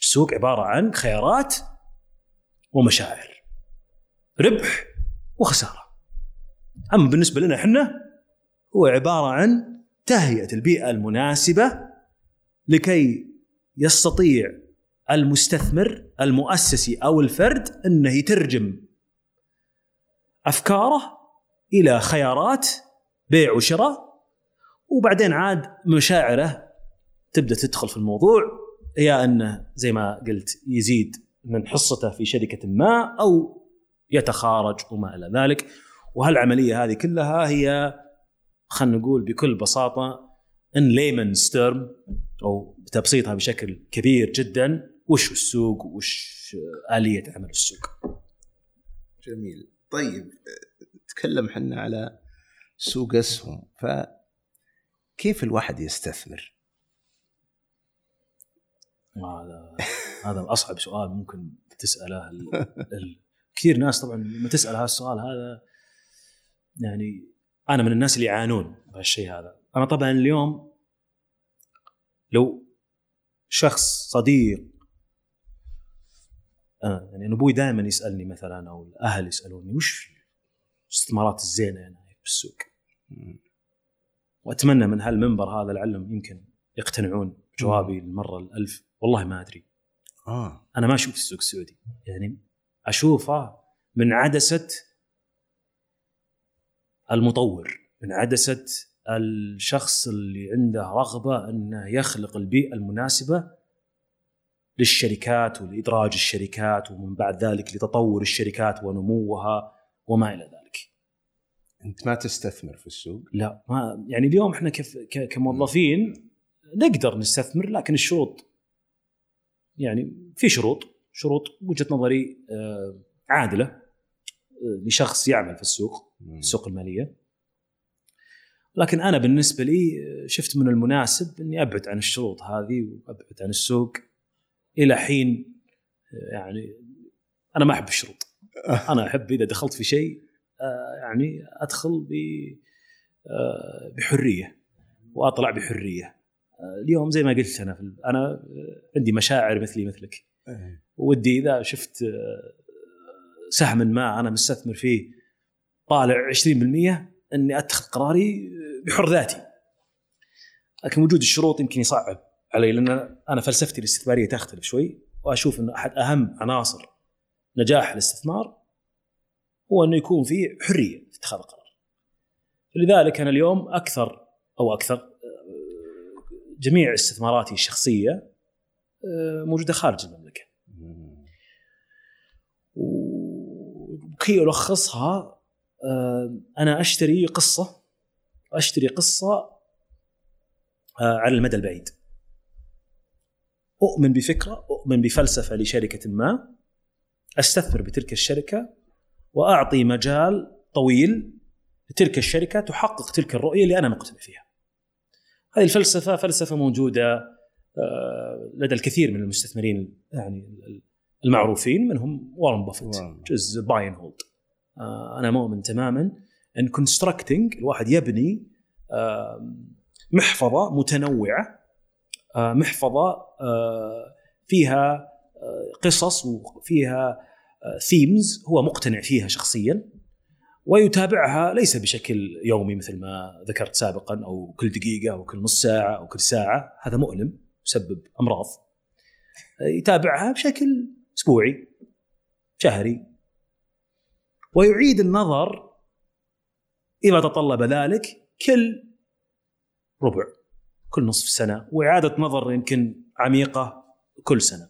السوق عبارة عن خيارات ومشاعر. ربح وخسارة. أما بالنسبة لنا إحنا هو عبارة عن تهيئة البيئة المناسبة لكي يستطيع المستثمر المؤسسي أو الفرد أنه يترجم أفكاره إلى خيارات بيع وشراء وبعدين عاد مشاعره تبدأ تدخل في الموضوع يا أنه زي ما قلت يزيد من حصته في شركة ما أو يتخارج وما إلى ذلك. وهالعملية هذه كلها هي خلينا نقول بكل بساطة إن ليمن ستيرم أو بتبسيطها بشكل كبير جدا وش السوق وش آلية عمل السوق. جميل طيب تكلم حنا على سوق اسهم فكيف الواحد يستثمر؟ هذا هذا اصعب سؤال ممكن تسأله ال... ال... كثير ناس طبعا لما تسأل هذا السؤال هذا يعني أنا من الناس اللي يعانون بهالشيء هذا. أنا طبعا اليوم لو شخص صديق أنا يعني أبوي دائما يسألني مثلا أو الأهل يسألوني وش الاستثمارات الزينة يعني في السوق وأتمنى من هالمنبر هذا لعلهم يمكن يقتنعون جوابي المرة الألف. والله ما أدري. آه. أنا ما أشوف السوق السعودي. يعني أشوفه من عدسة المطور من عدسه الشخص اللي عنده رغبة أنه يخلق البيئة المناسبة للشركات ولإدراج الشركات ومن بعد ذلك لتطور الشركات ونموها وما إلى ذلك. أنت ما تستثمر في السوق؟ لا ما يعني اليوم إحنا كف كموظفين نقدر نستثمر لكن الشروط يعني في شروط شروط وجهة نظري آه، عادلة لشخص يعمل في السوق السوق المالية. لكن أنا بالنسبة لي آه، شفت من المناسب إني أبعد عن الشروط هذه وأبعد عن السوق إلى حين يعني أنا ما أحب الشروط. أنا أحب إذا دخلت في شيء يعني أدخل بحرية وأطلع بحرية. اليوم زي ما قلت أنا أنا عندي مشاعر مثلي مثلك. إيه. ودي إذا شفت آه، سهم ما أنا مستثمر فيه طالع 20% إني أتخذ قراري بحر ذاتي لكن وجود الشروط يمكن يصعب علي لأن أنا فلسفتي الاستثمارية تختلف شوي وأشوف إنه أحد أهم عناصر نجاح الاستثمار هو إنه يكون فيه حرية في اتخاذ القرار. لذلك أنا اليوم أكثر أو أكثر جميع استثماراتي الشخصية آه، موجودة خارج المملكة. وكي الخصها آه، أنا أشتري قصة أشتري قصة آه، على المدى البعيد. أؤمن بفكرة، أؤمن بفلسفة لشركة ما أستثمر بتلك الشركة وأعطي مجال طويل لتلك الشركة تحقق تلك الرؤية اللي أنا مقتنع فيها. هذه الفلسفة فلسفة موجودة آه، لدى الكثير من المستثمرين يعني المعروفين منهم وارن بافيت. جزء buy and hold أنا مؤمن تماما. ان constructing الواحد يبني محفظة متنوعة. آه، محفظة آه، فيها قصص وفيها themes هو مقتنع فيها شخصيا. ويتابعها ليس بشكل يومي مثل ما ذكرت سابقا أو كل دقيقة أو كل نص ساعة أو كل ساعة. هذا مؤلم يسبب أمراض. يتابعها بشكل أسبوعي شهري. ويعيد النظر إذا تطلب ذلك كل ربع كل نصف سنة. وإعادة نظر يمكن عميقة كل سنة.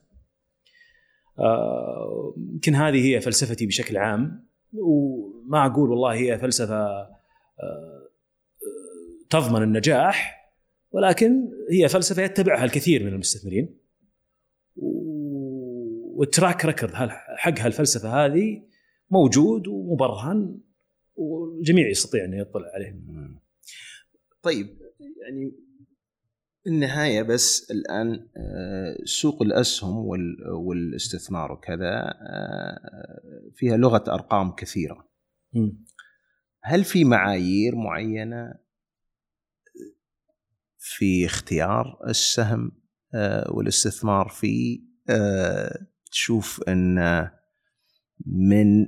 آه، يمكن هذه هي فلسفتي بشكل عام. وما أقول والله هي فلسفة آه، تضمن النجاح ولكن هي فلسفة يتبعها الكثير من المستثمرين. وال track record حق هالفلسفة هذه موجود ومبرهن والجميع يستطيع انه يطلع عليه. طيب يعني النهاية بس الآن آه، سوق الأسهم وال- والاستثمار وكذا آه، فيها لغة أرقام كثيرة. هل في معايير معينة في اختيار السهم آه، والاستثمار فيه تشوف أن من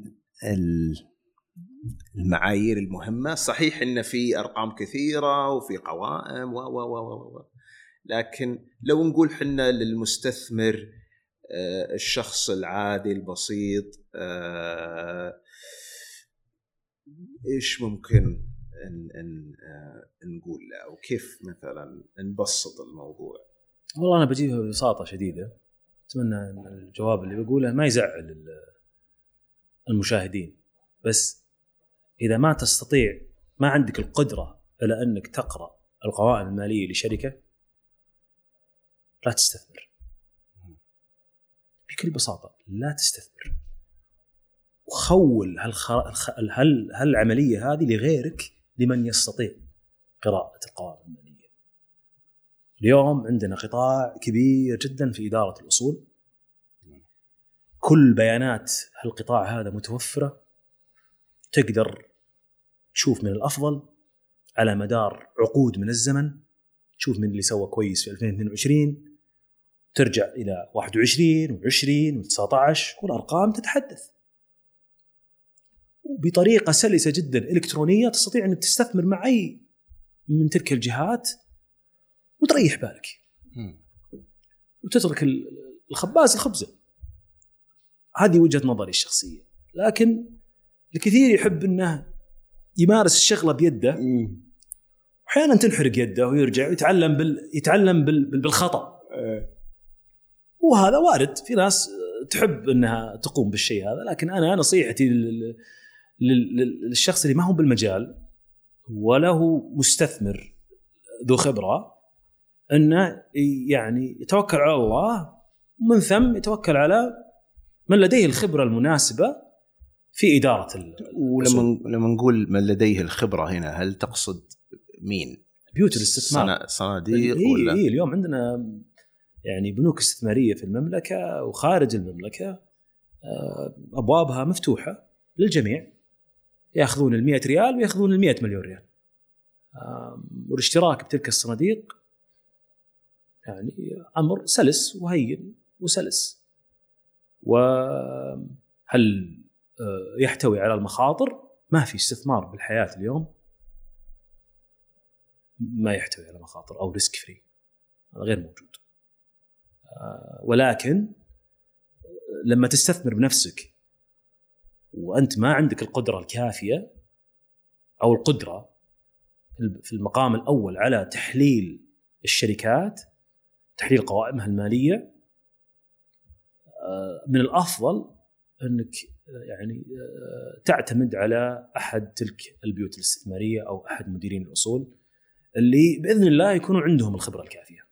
ال- المعايير المهمة صحيح أن في أرقام كثيرة وفي قوائم و و و و و لكن لو نقول حنا للمستثمر آه، الشخص العادي البسيط آه، إيش ممكن إن إن آه، نقول له؟ أو كيف مثلا نبسط الموضوع؟ والله أنا بجيبها ببساطة شديدة. أتمنى إن الجواب اللي بقوله ما يزعل ال- المشاهدين. بس إذا ما تستطيع ما عندك القدرة على إنك تقرأ القوائم المالية لشركة لا تستثمر. بكل بساطة لا تستثمر. وخول. هال... هالعملية هذه لغيرك لمن يستطيع قراءة القوائم اليوم عندنا قطاع كبير جدا في إدارة الأصول. كل بيانات هالقطاع هذا متوفرة. تقدر تشوف من الأفضل على مدار عقود من الزمن. تشوف من اللي سوى كويس في 2022 ترجع إلى 21 و20 و19 والأرقام تتحدث. وبطريقة سلسة جدا إلكترونية تستطيع انك تستثمر مع اي من تلك الجهات وتريح بالك. وتترك ال- الخباز الخبزه هذه وجهة نظري الشخصية. لكن الكثير يحب إنه يمارس الشغلة بيده. واحيانا تنحرق يده ويرجع ويتعلم بال... يتعلم بال... بال- بالخطا وهذا وارد. في ناس تحب إنها تقوم بالشيء هذا. لكن أنا نصيحتي لل... لل... لل- للشخص اللي ما هو بالمجال ولا هو مستثمر ذو خبرة انه يعني يتوكل على الله ومن ثم يتوكل على من لديه الخبرة المناسبة في إدارة ولما لما نقول من لديه الخبرة هنا هل تقصد مين؟ بيوت الاستثمار صنا- صناديق إيه ولا؟ إيه اليوم عندنا يعني بنوك استثمارية في المملكة وخارج المملكة آه، أبوابها مفتوحة للجميع. ياخذون ال 100 ريال وياخذون ال 100 مليون ريال. والاشتراك بتلك الصناديق يعني أمر سلس وهين وسلس. وهل آه، يحتوي على المخاطر؟ ما في استثمار بالحياة اليوم. ما يحتوي على مخاطر أو risk free هذا غير موجود. آه، ولكن لما تستثمر بنفسك وأنت ما عندك القدرة الكافية أو القدرة في المقام الأول على تحليل الشركات تحليل قوائمها المالية آه، من الأفضل إنك آه، يعني آه، تعتمد على أحد تلك البيوت الاستثمارية أو أحد مديرين الأصول اللي بإذن الله يكونوا عندهم الخبرة الكافية.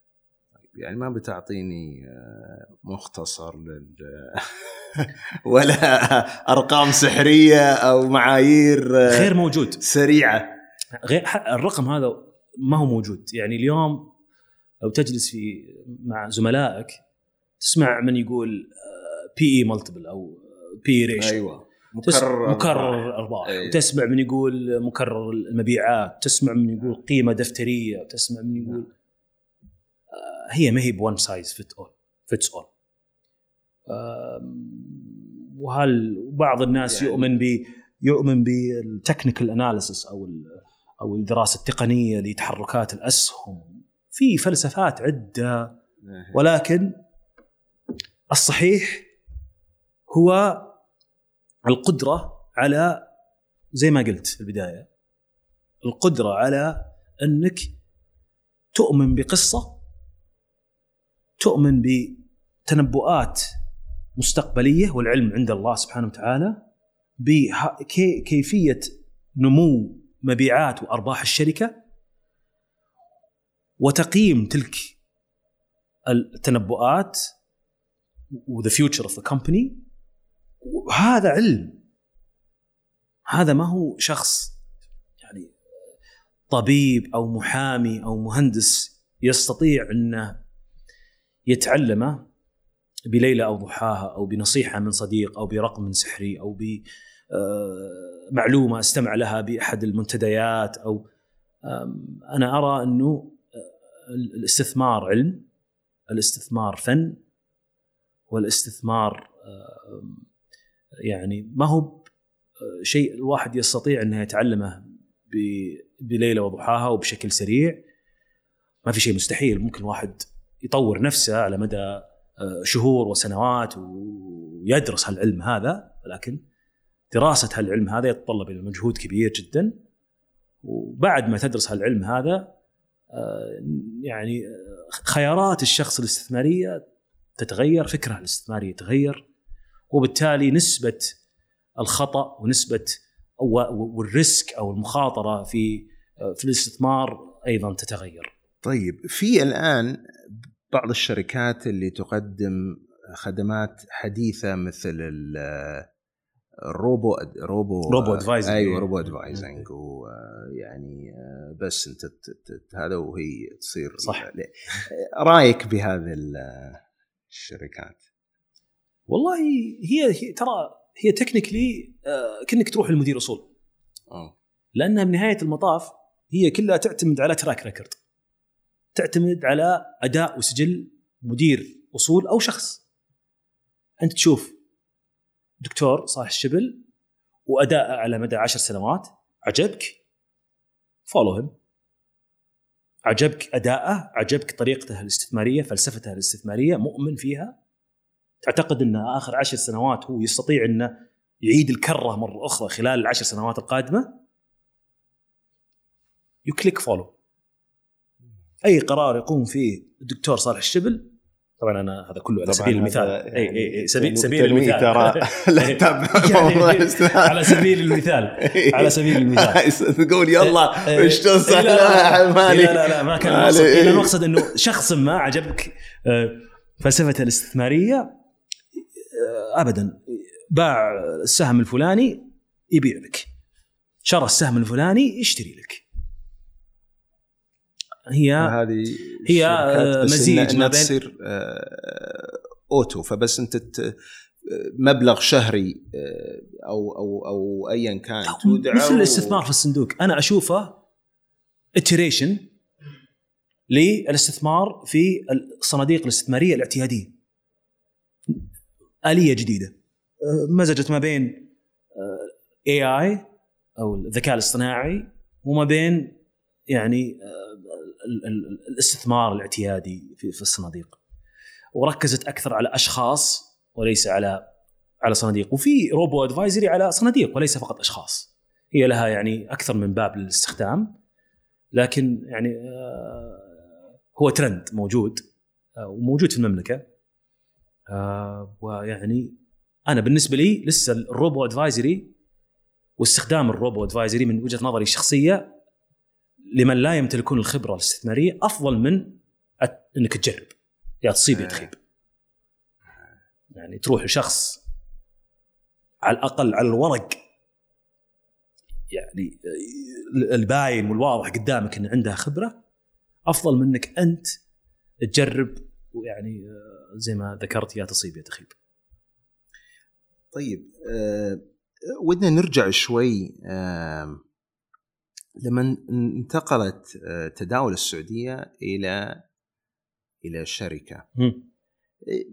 يعني ما بتعطيني مختصر لل ولا أرقام سحرية أو معايير غير موجود. سريعة. غير الرقم هذا ما هو موجود. يعني اليوم لو تجلس في مع زملائك تسمع من يقول PE multiple أو P ratio أيوه. مكرر مكرر أرباح. أيوة. وتسمع من يقول مكرر المبيعات تسمع من يقول قيمة دفترية وتسمع من يقول آه، هي ما هي one size fit all fits all. وهل بعض الناس يعني- يؤمن ب يؤمن بال technical analysis أو أو الدراسة التقنية لتحركات الأسهم في فلسفات عدة ولكن الصحيح هو القدرة على زي ما قلت في البداية القدرة على أنك تؤمن بقصة تؤمن بتنبؤات مستقبلية والعلم عند الله سبحانه وتعالى بكيفيه نمو مبيعات وأرباح الشركة وتقييم تلك التنبؤات و the future of the company هذا علم. هذا ما هو شخص يعني طبيب أو محامي أو مهندس يستطيع أنه يتعلمه بليلة أو ضحاها أو بنصيحة من صديق أو برقم سحري أو بمعلومه أستمع لها بأحد المنتديات أو أنا أرى أنه الاستثمار علم الاستثمار فن والاستثمار يعني ما هو شيء الواحد يستطيع أنه يتعلمه بليلة وضحاها وبشكل سريع. ما في شيء مستحيل. ممكن الواحد يطور نفسه على مدى آه، شهور وسنوات ويدرس هالعلم هذا ولكن دراسة هالعلم هذا يتطلب إلى مجهود كبير جدا. وبعد ما تدرس هالعلم هذا آه، يعني خيارات الشخص الاستثمارية تتغير فكره الاستثمارية يتغير وبالتالي نسبة الخطأ ونسبة وال risk أو المخاطرة في في الاستثمار أيضا تتغير. طيب في الآن بعض الشركات اللي تقدم خدمات حديثة مثل ال robo robo robo advising أيوه robo advising ويعني بس أنت هذا وهي تصير صح. رأيك بهذه الشركات؟ والله هي, هي ترى هي technically آه، كأنك تروح للمدير أصول. أوه. لأنها بنهايه المطاف هي كلها تعتمد على track record تعتمد على أداء وسجل مدير أصول أو شخص. أنت تشوف دكتور صالح الشبل واداءه على مدى عشر سنوات عجبك؟ follow him عجبك أداءه؟ عجبك طريقته الاستثمارية؟ فلسفته الاستثمارية؟ مؤمن فيها؟ تعتقد أن آخر عشر سنوات هو يستطيع انه يعيد الكرة مرة أخرى خلال العشر سنوات القادمة؟ you click follow أي قرار يقوم فيه الدكتور صالح الشبل طبعا أنا هذا كله على سبيل المثال. اي اي اي سبيل سبيل المثال. ترى. على سبيل المثال. على سبيل المثال. تقول يلا إيش تصح لا لا لا. ما كان المقصد. المقصد إنه شخص ما عجبك آه، فلسفته الاستثمارية آه، ابدا. باع السهم الفلاني يبيع لك. شرى السهم الفلاني يشتري لك. هي هذه هي آه، مزيج ما بين تصير آه، أوتو فبس أنت مبلغ شهري آه، أو أو أو ايا كان تودعه مثل الاستثمار في الصندوق. أنا أشوفه اتريشن للاستثمار في الصناديق الاستثمارية الاعتيادية. آلية جديدة. مزجت ما بين اي اي أو الذكاء الاصطناعي وما بين يعني الاستثمار الاعتيادي في, في الصناديق. وركزت أكثر على أشخاص وليس على على صناديق. وفي robo advisory على صناديق وليس فقط أشخاص. هي لها يعني أكثر من باب للاستخدام. لكن يعني آه، هو ترند موجود آه، وموجود في المملكة. آه، ويعني أنا بالنسبة لي لسه ال robo advisory واستخدام ال robo advisory من وجهة نظري الشخصيه لمن لا يمتلكون الخبرة الاستثمارية أفضل من إنك تجرب. يا تصيب يا تخيب. يعني تروح لشخص على الأقل على الورق يعني الباين والواضح قدامك إن عندها خبرة أفضل منك أنت تجرب ويعني زي ما ذكرت يا تصيب يا تخيب. طيب أه ودنا نرجع شوي أه لما انتقلت آه، تداول السعودية إلى إلى شركة. إيه،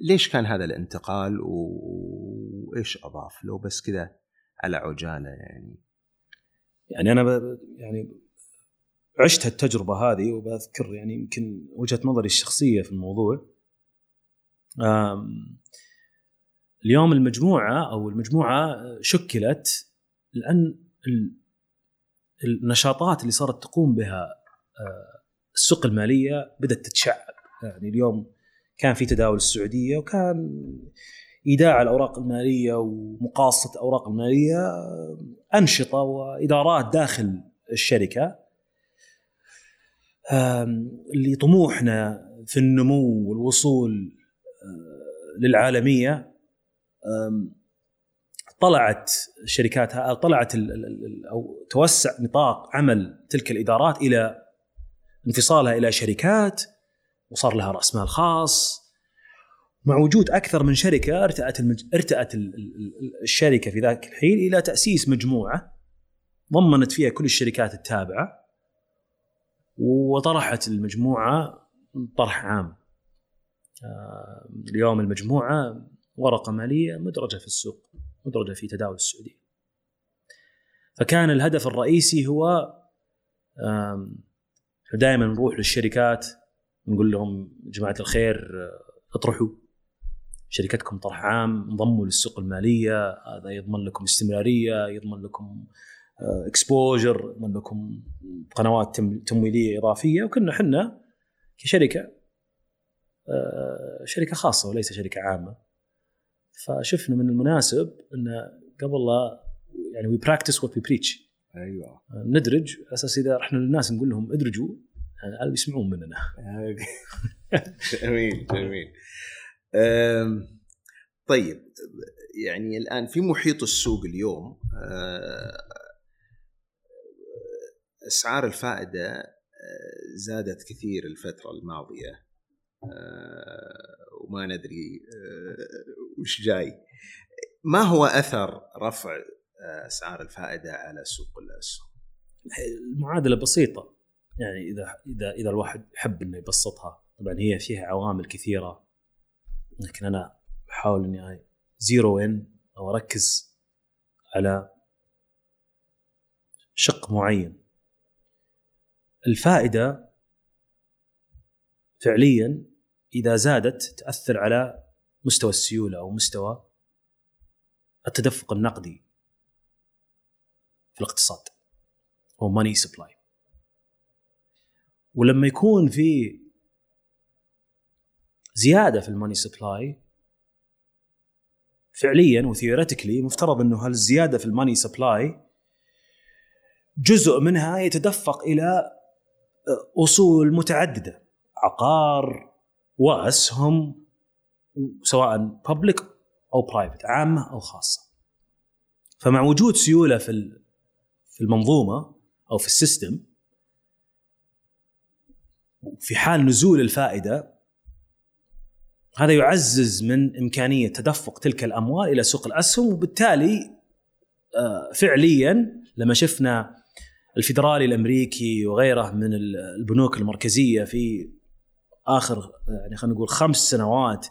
ليش كان هذا الانتقال؟ وإيش أضاف لو بس كذا على عجالة يعني. يعني أنا يعني عشت التجربه هذه وبذكر يعني يمكن وجهة نظري الشخصية في الموضوع. اليوم المجموعة أو المجموعة شكلت لأن النشاطات اللي صارت تقوم بها آه، السوق المالية بدأت تتشعب. يعني اليوم كان في تداول السعودية وكان إيداع الأوراق المالية ومقاصة الأوراق المالية آه، أنشطة وإدارات داخل الشركة آم، اللي طموحنا في النمو والوصول آه، للعالمية طلعت الشركات طلعت ال- ال- ال- أو توسع نطاق عمل تلك الإدارات إلى انفصالها إلى شركات وصار لها رأس مال خاص. مع وجود أكثر من شركة ارتأت المج... ارتأت ال- ال- ال- الشركة في ذاك الحين إلى تأسيس مجموعة ضمنت فيها كل الشركات التابعة وطرحت المجموعة طرح عام. آه، اليوم المجموعة ورقة مالية مدرجة في السوق. مدرجه في تداول السعودية. فكان الهدف الرئيسي هو دائما نروح للشركات نقول لهم يا جماعة الخير آه، اطرحوا. شركتكم طرح عام انضموا للسوق المالية هذا يضمن لكم استمرارية يضمن لكم exposure يضمن لكم قنوات تم- تمويلية إضافية. وكنا إحنا كشركة آه، شركة خاصة وليس شركة عامة. فشفنا من المناسب إن قبل لا يعني we practice what we preach أيوه. ندرج على أساس إذا رحنا للناس نقول لهم ادرجوا يعني بيسمعون مننا؟ جميل جميل. طيب يعني الآن في محيط السوق اليوم أه، أسعار الفائدة أه، زادت كثير الفترة الماضية. وما ندري أه، وش جاي. ما هو أثر رفع أه، أسعار الفائدة على سوق الأسهم؟ المعادلة بسيطة. يعني إذا إذا إذا الواحد يحب إنه يبسطها. طبعا هي فيها عوامل كثيرة. لكن أنا بحاول إني zero in أو أركز على شق معين. الفائدة فعليا إذا زادت تأثر على مستوى السيولة أو مستوى التدفق النقدي في الاقتصاد هو money supply ولما يكون في زيادة في ال money supply فعليا و theoretically مفترض إنه هالزياده في ال money supply جزء منها يتدفق إلى أصول متعددة عقار وأسهم سواء public أو private عامة أو خاصة. فمع وجود سيولة في في المنظومة أو في السيستم في حال نزول الفائدة هذا يعزز من إمكانية تدفق تلك الأموال إلى سوق الأسهم وبالتالي آه، فعليا لما شفنا الفيدرالي الأمريكي وغيره من ال- البنوك المركزية في آخر يعني خلينا نقول خمس سنوات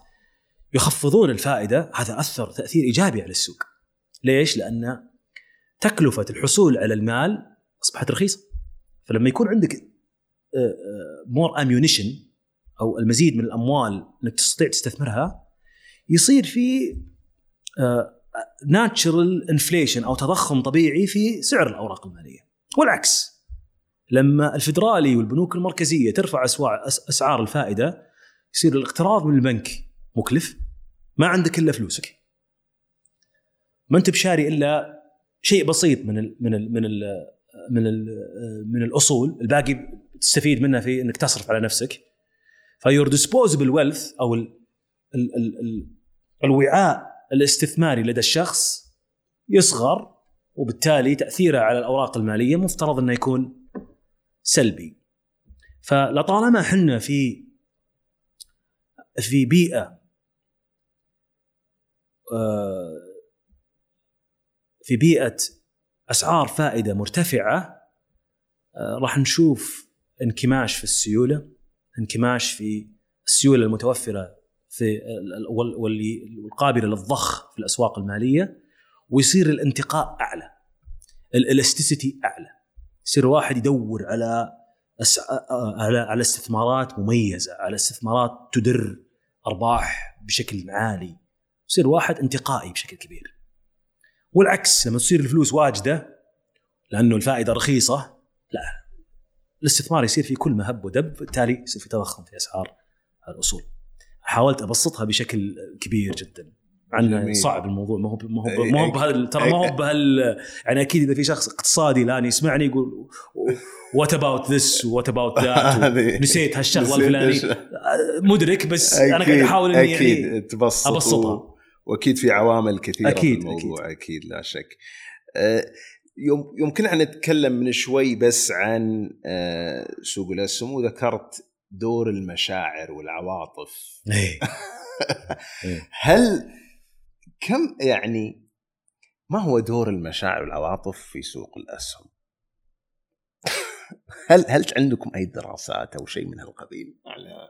يخفضون الفائدة هذا أثر تأثير إيجابي على السوق. ليش؟ لأن تكلفة الحصول على المال أصبحت رخيصة. فلما يكون عندك more ammunition أو المزيد من الأموال إنك تستطيع تستثمرها يصير في natural inflation أو تضخم طبيعي في سعر الأوراق المالية والعكس لما الفدرالي والبنوك المركزية ترفع أسعار الفائدة يصير الاقتراض من البنك مكلف ما عندك إلا فلوسك. ما أنت بشاري إلا شيء بسيط من ال من ال من ال من ال من الأصول الباقي تستفيد منها في إنك تصرف على نفسك. fewer disposable wealth أو ال ال ال ال الوعاء الاستثماري لدى الشخص يصغر وبالتالي تأثيره على الأوراق المالية مفترض إنه يكون سلبي. فلطالما إحنا في في بيئة آه، في بيئة أسعار فائدة مرتفعة آه، راح نشوف انكماش في السيولة انكماش في السيولة المتوفرة في ال- ال- وال- واللي والقابلة للضخ في الأسواق المالية ويصير الانتقاء أعلى الالاستيسيتي أعلى. يصير الواحد يدور على أس... على على استثمارات مميزة على استثمارات تدر أرباح بشكل عالي. يصير واحد انتقائي بشكل كبير. والعكس لما تصير الفلوس واجدة لأنه الفائدة رخيصة لا. الاستثمار يصير في كل ما هب ودب بالتالي يصير في تضخم في أسعار الأصول. حاولت أبسطها بشكل كبير جدا. عن. صعب الموضوع ما هو ما هو ما هو. بهال ترى ما هو بهال يعني أكيد إذا في شخص اقتصادي الان يسمعني يقول what about this what about that نسيت هالشغلة الفلانية الش- مدرك بس أنا قاعد أحاول إني أكيد يعني تبسط أبسطها. و- وأكيد في عوامل كثيرة أكيد، في الموضوع أكيد, أكيد لا شك آه، يوم يمكن إحنا نتكلم من شوي بس عن آه، سوق الاسهم وذكرت دور المشاعر والعواطف إيه. هل كم يعني ما هو دور المشاعر والعواطف في سوق الأسهم؟ هل هل عندكم أي دراسات أو شيء من هالقبيل؟ على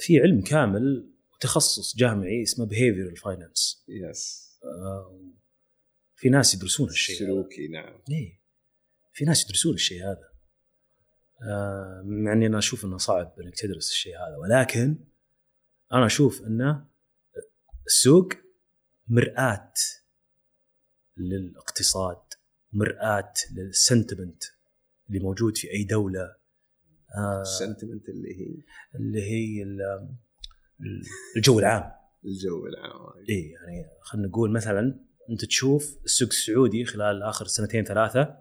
في علم كامل تخصص جامعي اسمه behavioral finance. يس في ناس يدرسون الشيء هذا. سلوكي نعم. إيه. في ناس يدرسون الشيء هذا. آه، مع إني أنا أشوف إنه صعب إنك تدرس الشيء هذا ولكن أنا أشوف إنه السوق مرآة للاقتصاد مرآة لل sentiment اللي موجود في أي دولة. آه، ال sentiment اللي هي؟ اللي هي ال- الجو العام. الجو العام اي يعني خلينا نقول مثلا أنت تشوف السوق السعودي خلال آخر سنتين ثلاثة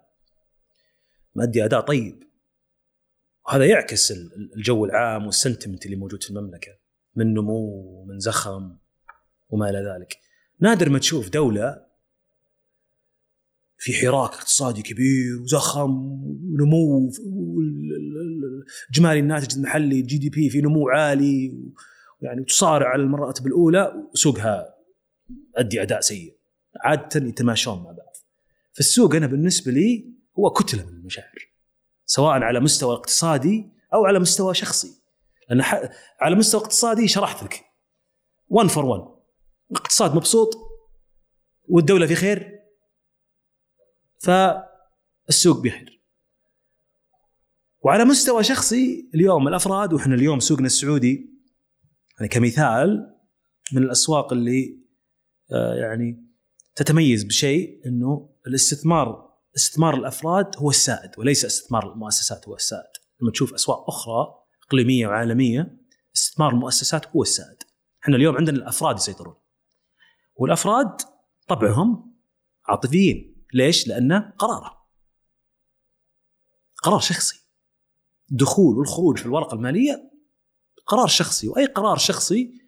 مأدي أداء طيب. وهذا يعكس ال- ال- الجو العام وال sentiment اللي موجود في المملكة. من نمو ومن زخم. وما إلى ذلك. نادر ما تشوف دولة في حراك اقتصادي كبير وزخم ونمو اجمالي الناتج المحلي ال GDP في نمو عالي يعني تصارع على المراتب الأولى وسوقها أدي أداء سيء. عادة يتماشون مع بعض. فالسوق أنا بالنسبة لي هو كتلة من المشاعر سواء على مستوى اقتصادي أو على مستوى شخصي. لأن على مستوى اقتصادي شرحت لك. 1 فور 1 الاقتصاد مبسوط والدولة في خير فالسوق بخير. وعلى مستوى شخصي اليوم الأفراد وإحنا اليوم سوقنا السعودي يعني كمثال من الأسواق اللي آه، يعني تتميز بشيء إنه الاستثمار استثمار الأفراد هو السائد وليس استثمار المؤسسات هو السائد. لما تشوف أسواق أخرى إقليمية وعالمية استثمار المؤسسات هو السائد. إحنا اليوم عندنا الأفراد يسيطرون. والأفراد طبعهم عاطفيين. ليش؟ لأنه قراره. قرار شخصي. الدخول والخروج في الورقة المالية قرار شخصي وأي قرار شخصي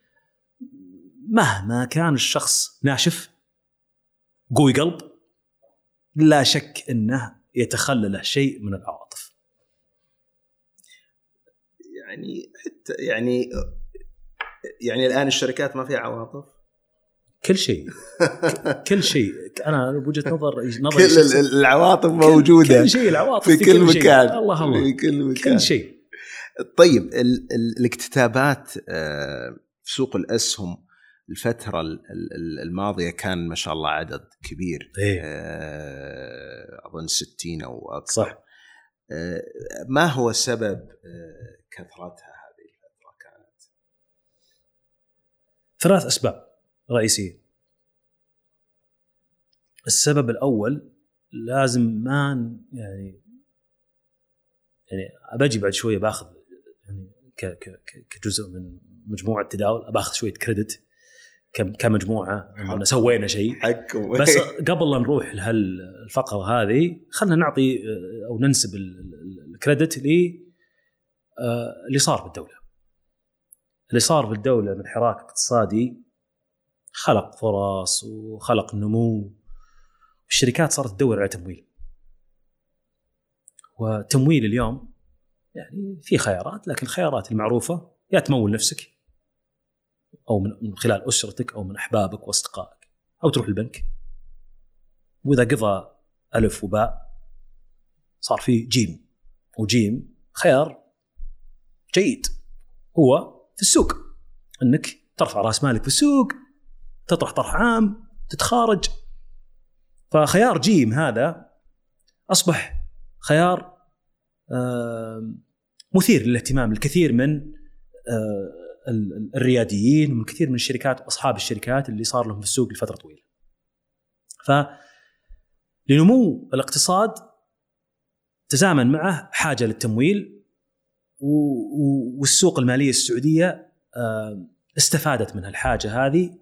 مهما كان الشخص ناشف قوي قلب لا شك إنه يتخلله شيء من العواطف. يعني حتى يعني يعني الآن الشركات ما فيها عواطف؟ كل شيء. كل شيء. أنا بوجهة نظر نظري كل العواطف كل- موجودة كل شيء العواطف في كل شيء. مكان. الله الله في كل مكان. كل شيء. طيب ال ال الاكتتابات آه، في سوق الأسهم الفترة ال- ال- الماضية كان ما شاء الله عدد كبير. إيه. آه، أظن 60 أو أكثر. صح. آه، ما هو سبب كثرتها هذه الفترة كانت؟ ثلاث أسباب. رئيسية. السبب الأول لازم ما يعني يعني بجي بعد شوية باخذ يعني ك- ك- ك- كجزء من مجموعة تداول باخذ شوية كريدت كم- كمجموعة اننا سوينا شيء. حقكم بس قبل لا نروح لهالفقره هذه خلينا نعطي آه، أو ننسب ال- ال- الكريدت ل آه، اللي صار بالدولة. اللي صار بالدولة من حراك اقتصادي خلق فرص وخلق نمو. الشركات صارت تدور على تمويل. وتمويل اليوم يعني في خيارات لكن الخيارات المعروفة يا تمول نفسك أو من من خلال أسرتك أو من أحبابك وأصدقائك أو تروح البنك. وإذا قضى ألف وباء صار في جيم. وجيم خيار جيد هو في السوق إنك ترفع رأس مالك في السوق تطرح طرح عام تتخارج فخيار جيم هذا أصبح خيار مثير للاهتمام الكثير من آه، ال- ال- الرياديين ومن كثير من الشركات واصحاب الشركات اللي صار لهم في السوق لفترة طويلة. ف لنمو الاقتصاد تزامن معه حاجة للتمويل والسوق المالية السعودية استفادت من هالحاجة هذه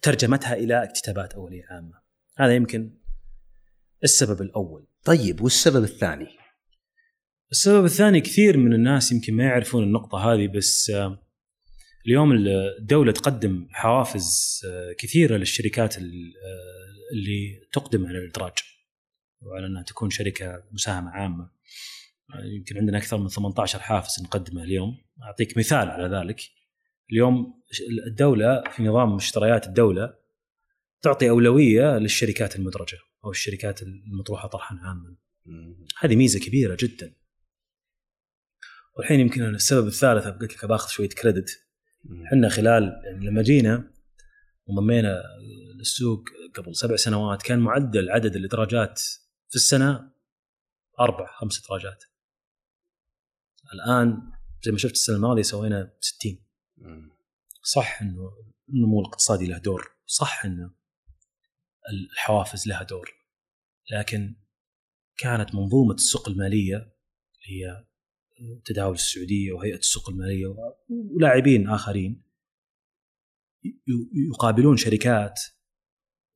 وترجمتها إلى اكتتابات أولية عامة. هذا يمكن السبب الأول. طيب والسبب الثاني؟ السبب الثاني كثير من الناس يمكن ما يعرفون النقطة هذه بس آه، اليوم الدولة تقدم حوافز آه، كثيرة للشركات آه، اللي تقدم على الإدراج وعلى أنها تكون شركة مساهمة عامة. يمكن عندنا أكثر من 18 حافز نقدمه اليوم. أعطيك مثال على ذلك. اليوم الدولة في نظام مشتريات الدولة تعطي أولوية للشركات المدرجة أو الشركات المطروحة طرحا عاما. هذه ميزة كبيرة جدا. والحين يمكن السبب الثالث قلت لك باخذ شوية كريدت إحنا خلال يعني لما جينا وضمينا السوق قبل سبع سنوات كان معدل عدد الإدراجات في السنة أربع خمس إدراجات. الآن زي ما شفت السنة الماضية سوينا 60 صح إنه النمو الاقتصادي له دور. صح انه الحوافز لها دور. لكن كانت منظومة السوق المالية اللي هي تداول السعودية وهيئة السوق المالية ولاعبين آخرين يقابلون شركات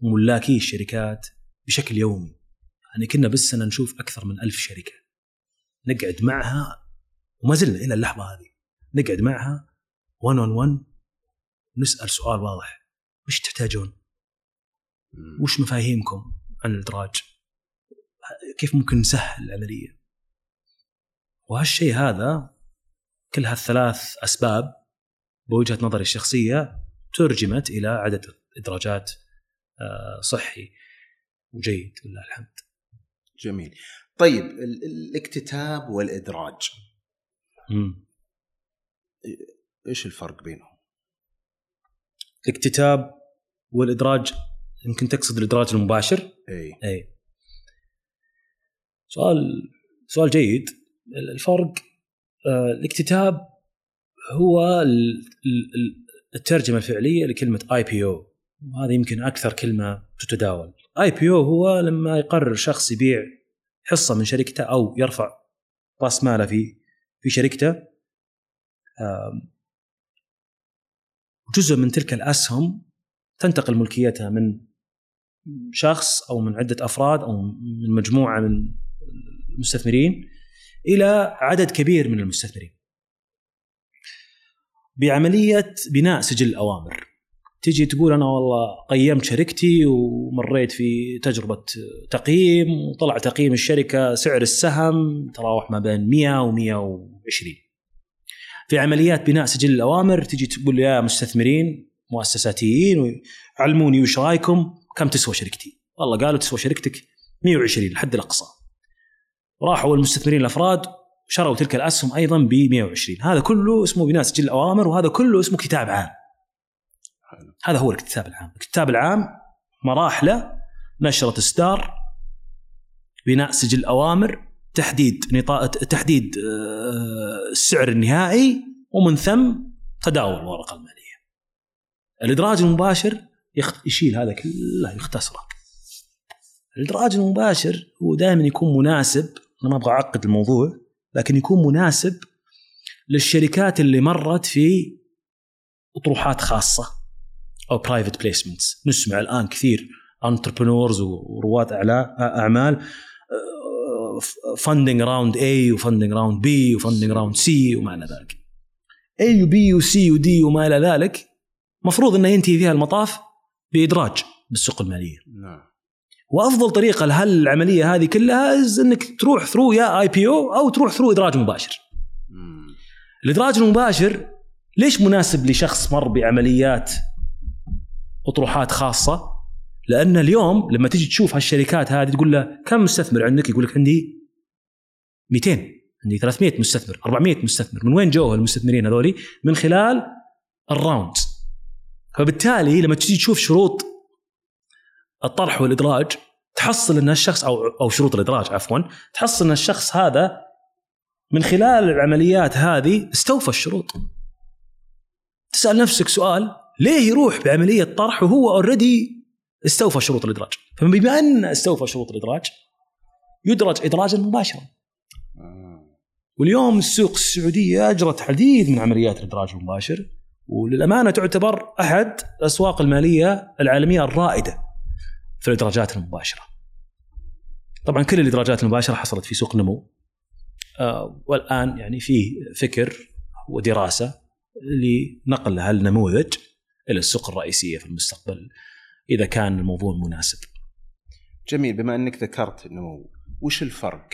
وملاكي الشركات بشكل يومي. يعني كنا بالسنه نشوف أكثر من ألف شركة. نقعد معها وما زلنا إلى اللحظة هذه. نقعد معها 1 اون 1 نسأل سؤال واضح وش تحتاجون؟ وش مفاهيمكم عن الإدراج؟ كيف ممكن نسهل العملية؟ وهالشيء هذا كل هالثلاث أسباب بوجهة نظري الشخصية ترجمت إلى عدد إدراجات آه، صحي وجيد ولله الحمد. جميل طيب ال- الاكتتاب والإدراج مم. إيش الفرق بينهم؟ الاكتتاب والإدراج يمكن تقصد الإدراج المباشر؟ إي. إي. سؤال سؤال جيد. الفرق آه، الاكتتاب هو ال- ال- ال- الترجمة الفعلية لكلمة IPO. وهذه يمكن أكثر كلمة تتداول. IPO هو لما يقرر شخص يبيع حصة من شركته أو يرفع راس ماله في في شركته جزء من تلك الأسهم تنتقل ملكيتها من شخص أو من عدة أفراد أو من مجموعة من المستثمرين إلى عدد كبير من المستثمرين. بعملية بناء سجل الأوامر. تجي تقول أنا والله قيمت شركتي ومريت في تجربة تقييم وطلع تقييم الشركة سعر السهم تراوح ما بين 100 و 120. في عمليات بناء سجل الأوامر تجي تقول يا مستثمرين مؤسساتيين علموني وش رأيكم؟ كم تسوى شركتي؟ والله قالوا تسوى شركتك 120 الحد الأقصى. راحوا المستثمرين الأفراد شروا تلك الأسهم أيضا ب 120 هذا كله اسمه بناء سجل الأوامر وهذا كله اسمه كتاب عام. هذا هو الكتاب العام. الكتاب العام مراحله نشرة اصدار بناء سجل اوامر تحديد نطاق تحديد آه، السعر النهائي ومن ثم تداول الورقة المالية. الإدراج المباشر يشيل هذا كله يختصره. الإدراج المباشر هو دائما يكون مناسب أنا ما أبغى أعقد الموضوع لكن يكون مناسب للشركات اللي مرت في أطروحات خاصة أو private placements نسمع الآن كثير entrepreneurs ورواد أعمال funding round A و funding round B و funding round C وما إلى ذلك A و B و C و D وما إلى ذلك مفروض إنه ينتهي فيها المطاف بإدراج بالسوق المالية نعم وأفضل طريقة لهالعملية هذه كلها is إنك تروح through يا IPO أو تروح through إدراج مباشر. مم. الإدراج المباشر ليش مناسب لشخص مر بعمليات اطروحات خاصة؟ لأن اليوم لما تيجي تشوف هالشركات هذه تقول له كم مستثمر عندك؟ يقول لك عندي 200 عندي 300 مستثمر 400 مستثمر من وين جو المستثمرين هذولي؟ من خلال ال round فبالتالي لما تجي تشوف شروط الطرح والإدراج تحصل إن الشخص أو أو شروط الإدراج عفوا تحصل إن الشخص هذا من خلال العمليات هذه استوفى الشروط تسأل نفسك سؤال ليه يروح بعملية طرح وهو اوريدي استوفى شروط الإدراج فبما أن استوفى شروط الإدراج يدرج ادراجا مباشرا آه. واليوم السوق السعودية أجرت عديد من عمليات الإدراج المباشر وللأمانة تعتبر أحد الأسواق المالية العالمية الرائدة في الإدراجات المباشرة. طبعا كل الإدراجات المباشرة حصلت في سوق نمو آه والآن يعني في فكر ودراسة لنقل هالنموذج إلى السوق الرئيسية في المستقبل إذا كان الموضوع مناسب. جميل بما أنك ذكرت النمو وش الفرق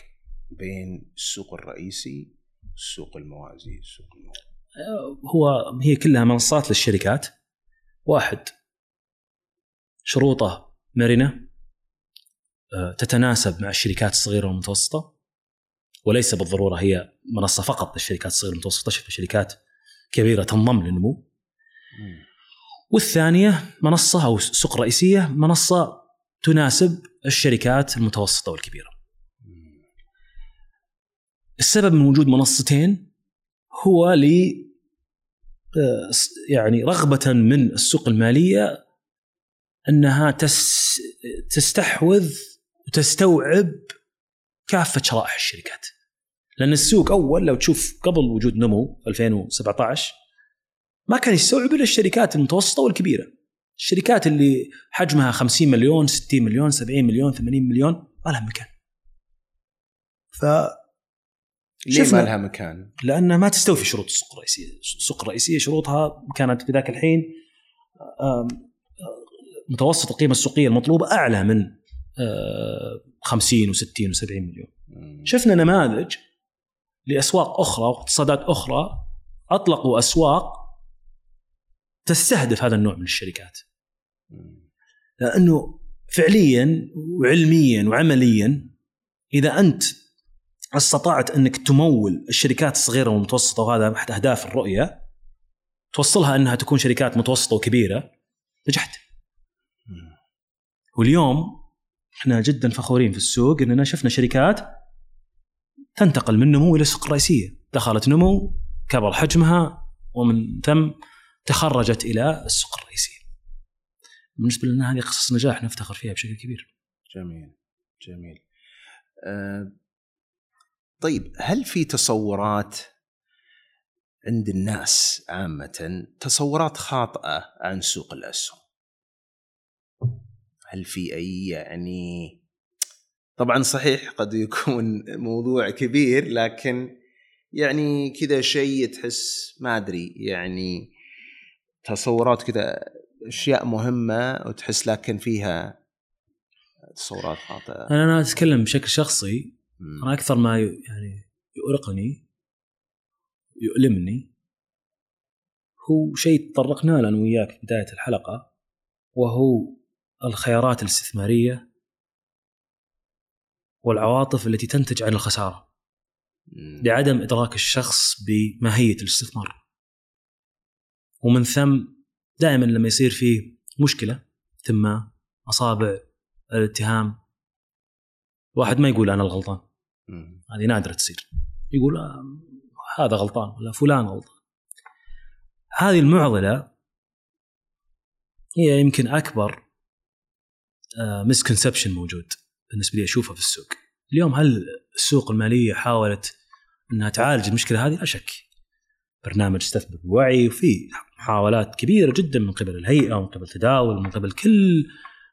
بين السوق الرئيسي والسوق الموازي السوق الموازي هو هي كلها منصات للشركات. واحد شروطه مرنة آه، تتناسب مع الشركات الصغيرة والمتوسطة وليس بالضرورة هي منصة فقط للشركات الصغيرة والمتوسطة شركات كبيرة تنضم للنمو. والثانية منصة أو السوق الرئيسيه منصة تناسب الشركات المتوسطة والكبيرة. السبب من وجود منصتين هو ل آه، يعني رغبة من السوق المالية أنها تس تستحوذ وتستوعب كافة شرائح الشركات. لأن السوق أول لو تشوف قبل وجود نمو 2017 ما كان يستوعب إلا الشركات المتوسطة والكبيرة. الشركات اللي حجمها 50 مليون 60 مليون 70 مليون 80 مليون ما لها مكان. ف ليه ما لها مكان؟ لأنها ما تستوفي شروط السوق الرئيسية، السوق الرئيسية شروطها كانت في ذاك الحين متوسط القيمة السوقية المطلوبة أعلى من 50 و60 و70 مليون. شفنا نماذج لأسواق أخرى واقتصادات أخرى أطلقوا أسواق تستهدف هذا النوع من الشركات. لأنه فعليا وعلميا وعمليا إذا أنت استطعت أنك تمول الشركات الصغيرة والمتوسطة وهذا أحد أهداف الرؤية توصلها أنها تكون شركات متوسطة وكبيرة نجحت. واليوم إحنا جدا فخورين في السوق إننا شفنا شركات تنتقل من نمو إلى السوق الرئيسيه، دخلت نمو كبر حجمها ومن ثم تخرجت إلى السوق الرئيسيه. بالنسبة لنا هذه قصص نجاح نفتخر فيها بشكل كبير. جميل جميل. أه طيب هل في تصورات عند الناس عامة تصورات خاطئة عن سوق الأسهم؟ هل في أي يعني طبعا صحيح قد يكون موضوع كبير لكن يعني كذا شيء تحس ما أدري يعني تصورات كذا أشياء مهمة وتحس لكن فيها تصورات خاطئة. أنا أتكلم بشكل شخصي. أنا أكثر ما يعني يؤرقني يؤلمني هو شيء تطرقنا له أنا وياك في بداية الحلقة وهو الخيارات الاستثمارية والعواطف التي تنتج عن الخسارة. لعدم إدراك الشخص بماهية الاستثمار. ومن ثم دائما لما يصير فيه مشكلة ثم أصابع الاتهام واحد ما يقول أنا الغلطان. هذه نادرة تصير. يقول آه هذا غلطان ولا فلان غلطان. هذه المعضلة هي يمكن أكبر آه مسكونسبشن موجود بالنسبة لي أشوفها في السوق. اليوم هل السوق المالية حاولت إنها تعالج المشكلة هذه؟ لا شك. برنامج استثمر بوعي وفي محاولات كبيرة جدا من قبل الهيئة ومن قبل تداول من قبل كل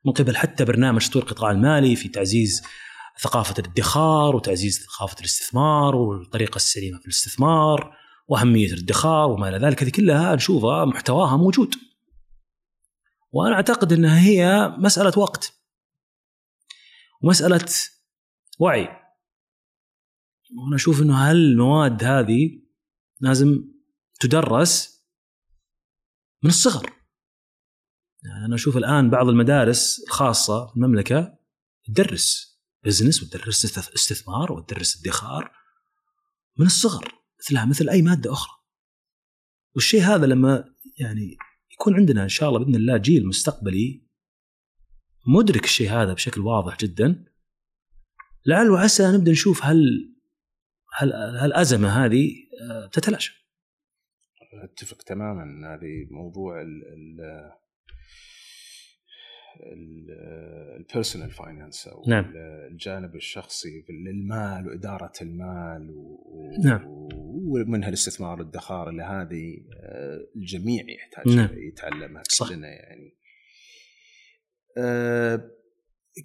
من قبل حتى برنامج تطوير القطاع المالي في تعزيز ثقافة الادخار وتعزيز ثقافة الاستثمار والطريقة السليمة في الاستثمار وأهمية الادخار وما إلى ذلك. هذه كلها نشوفها محتواها موجود. وأنا أعتقد أنها هي مسألة وقت. ومسألة وعي. وأنا أشوف أنه هالمواد هذه لازم تدرس من الصغر. يعني أنا أشوف الآن بعض المدارس الخاصة في المملكة تدرس بزنس وتدرس استثمار وتدرس ادخار من الصغر مثلها مثل أي مادة أخرى. والشيء هذا لما يعني يكون عندنا إن شاء الله بإذن الله جيل مستقبلي مدرك الشيء هذا بشكل واضح جدا لعل وعسى نبدأ نشوف هل هل هالأزمة هذه آه، تتلاشى. أتفق تماما هذه موضوع ال ال ال personal finance أو نعم. الجانب الشخصي للمال وإدارة المال و... نعم. ومنها الاستثمار والادخار اللي هذه آه، الجميع يحتاج نعم. يتعلمها صح. كلنا يعني آه،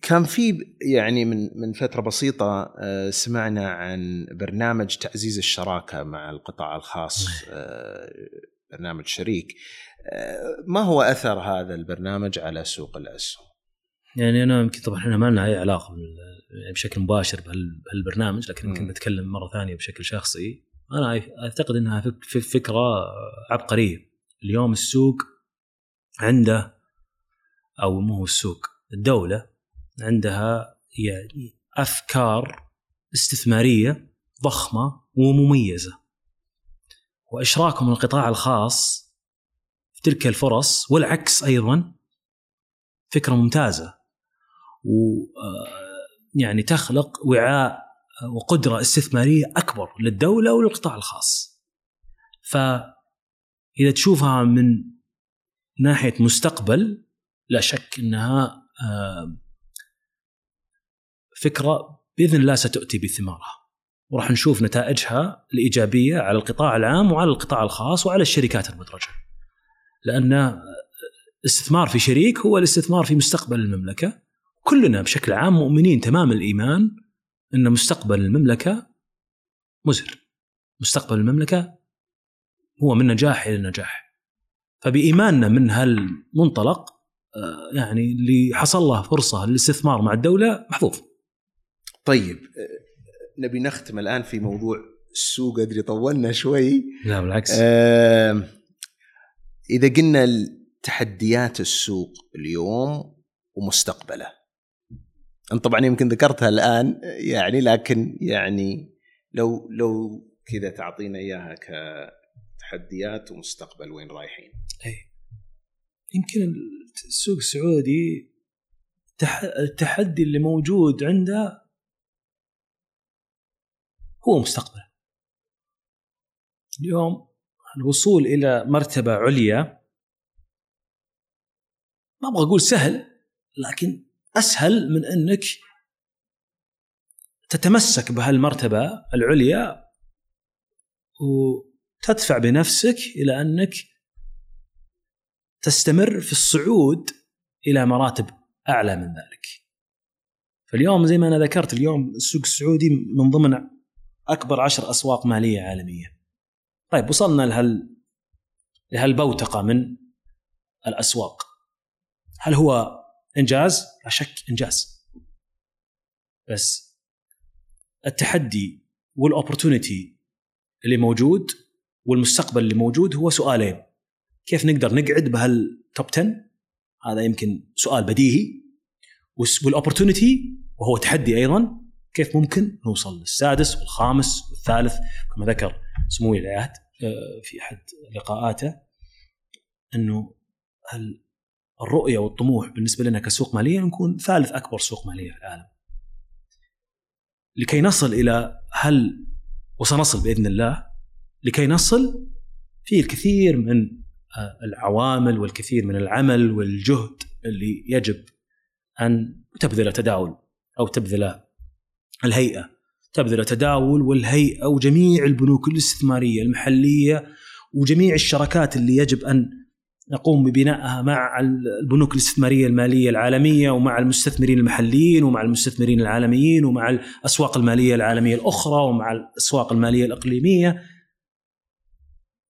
كان في يعني من من فترة بسيطة آه، سمعنا عن برنامج تعزيز الشراكة مع القطاع الخاص آه، برنامج شريك آه، ما هو أثر هذا البرنامج على سوق الأسهم؟ يعني أنا يمكن طبعا إحنا ما لنا أي علاقة يعني بشكل مباشر بهال- بهالبرنامج لكن يمكن. بتكلم مرة ثانية بشكل شخصي أنا أعتقد إنها فك- فك- فكرة عبقرية اليوم السوق عنده أو مو هو السوق الدولة عندها يعني أفكار استثمارية ضخمة ومميزة وإشراكهم القطاع الخاص في تلك الفرص والعكس أيضا فكرة ممتازة و آه، يعني تخلق وعاء وقدرة استثمارية أكبر للدولة وللقطاع الخاص. فاذا تشوفها من ناحية مستقبل لا شك إنها آه، فكرة بإذن الله ستؤتي بثمارها. وراح نشوف نتائجها الإيجابية على القطاع العام وعلى القطاع الخاص وعلى الشركات المدرجة. لأن الاستثمار في شريك هو الاستثمار في مستقبل المملكة كلنا بشكل عام مؤمنين تمام الإيمان إن مستقبل المملكة مزهر مستقبل المملكة هو من نجاح إلى نجاح فبإيماننا من هالمنطلق آه، يعني اللي حصل له فرصة للاستثمار مع الدولة محظوظ طيب نبي نختم الآن في موضوع السوق أدري طولنا شوي. لا بالعكس. آه، إذا قلنا تحديات السوق اليوم ومستقبله. أنت طبعا يمكن ذكرتها الآن يعني لكن يعني لو لو كذا تعطينا إياها كتحديات ومستقبل وين رايحين. أي. يمكن السوق السعودي تح- التحدي اللي موجود عنده هو مستقبل اليوم الوصول إلى مرتبة عليا ما أبغى أقول سهل لكن أسهل من أنك تتمسك بهالمرتبة العليا وتدفع بنفسك إلى أنك تستمر في الصعود إلى مراتب أعلى من ذلك. فاليوم زي ما أنا ذكرت اليوم السوق السعودي من ضمن أكبر عشر أسواق مالية عالمية. طيب وصلنا لهال لهالبوتقة من الأسواق. هل هو إنجاز؟ لا شك إنجاز. بس التحدي وال opportunity اللي موجود والمستقبل اللي موجود هو سؤالين. كيف نقدر نقعد بهال top 10 هذا يمكن سؤال بديهي وال opportunity وهو تحدي أيضا كيف ممكن نوصل للسادس والخامس والثالث كما ذكر سمو ولي العهد آه، في أحد لقاءاته إنه الرؤية والطموح بالنسبة لنا كسوق مالية نكون ثالث أكبر سوق مالية في العالم. لكي نصل إلى هل وسنصل بإذن الله لكي نصل في الكثير من آه، العوامل والكثير من العمل والجهد اللي يجب أن تبذل تداول أو تبذل الهيئة. تبذل تداول والهيئة وجميع البنوك الاستثمارية المحلية وجميع الشراكات اللي يجب أن نقوم ببنائها مع البنوك الاستثمارية المالية العالمية ومع المستثمرين المحليين ومع المستثمرين العالميين ومع الأسواق المالية العالمية الأخرى ومع الأسواق المالية الإقليمية.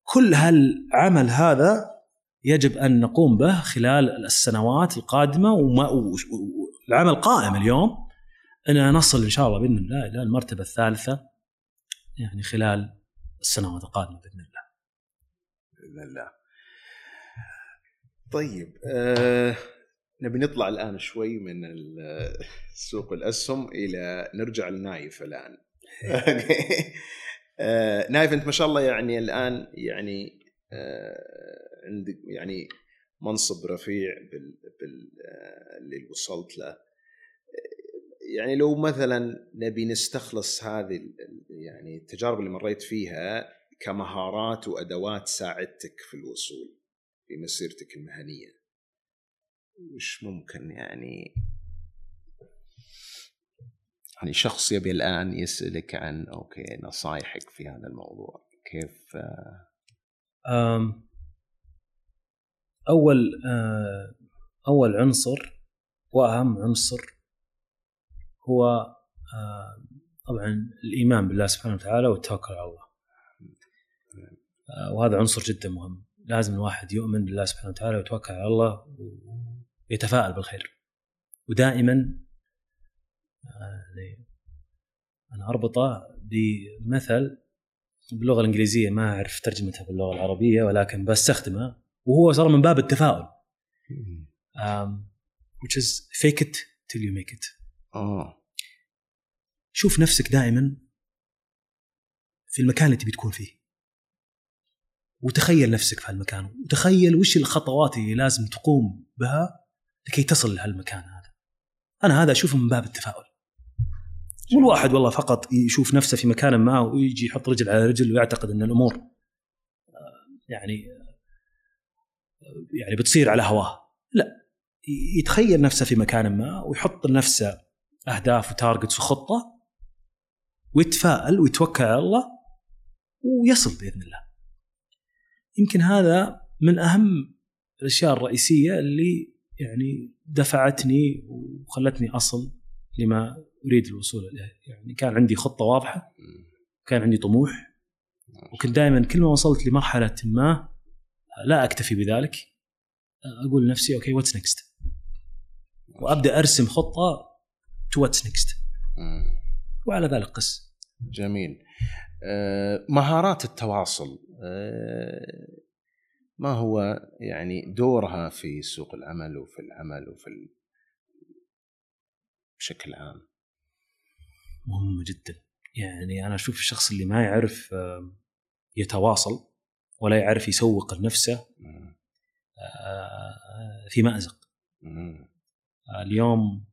كل هالعمل هذا يجب أن نقوم به خلال السنوات القادمة والعمل قائم اليوم. إن نصل إن شاء الله بإذن الله إلى المرتبة الثالثة يعني خلال السنوات القادمة بإذن الله. بإذن الله. طيب آه نبي نطلع الآن شوي من سوق الأسهم إلى نرجع لنايف الآن. آه نايف أنت ما شاء الله يعني الآن يعني آه عندك يعني منصب رفيع بال, بال آه اللي وصلت له يعني لو مثلا نبي نستخلص هذه يعني التجارب اللي مريت فيها كمهارات وأدوات ساعدتك في الوصول في مسيرتك المهنية وش ممكن يعني يعني شخص يبي الآن يسألك عن أوكي نصايحك في هذا الموضوع كيف أول آه، أول عنصر وأهم عنصر هو آه، طبعا الإيمان بالله سبحانه وتعالى والتوكل على الله. آه، وهذا عنصر جدا مهم. لازم الواحد يؤمن بالله سبحانه وتعالى ويتوكل على الله ويتفائل بالخير. ودائما يعني أنا أربطه بمثل باللغة الإنجليزية. ما أعرف ترجمتها باللغة العربية ولكن بستخدمها وهو صار من باب التفاؤل. um, which is fake it till you make it. آه. شوف نفسك دائما في المكان اللي تبي تكون فيه. وتخيل نفسك في هالمكان. وتخيل وش الخطوات اللي لازم تقوم بها لكي تصل لهالمكان هذا. أنا هذا أشوفه من باب التفاؤل. مو الواحد والله فقط يشوف نفسه في مكان ما ويجي يحط رجل على رجل ويعتقد إن الأمور آه، يعني آه، يعني بتصير على هواه. لا يتخيل نفسه في مكان ما ويحط لنفسه أهداف وتارجتس وخطة ويتفائل ويتوكل على الله ويصل بإذن الله. يمكن هذا من أهم الأشياء الرئيسية اللي يعني دفعتني وخلتني أصل لما أريد الوصول اليه، يعني كان عندي خطة واضحة، كان عندي طموح، وكنت دائما كل ما وصلت لمرحلة ما لا أكتفي بذلك. أقول لنفسي okay what's next وأبدأ أرسم خطة to what's next مم. وعلى ذلك قس جميل. آه، مهارات التواصل آه، ما هو يعني دورها في سوق العمل وفي العمل وفي ال... بشكل عام؟ مهمة جدا. يعني أنا أشوف الشخص اللي ما يعرف آه، يتواصل ولا يعرف يسوق لنفسه في. آه، اليوم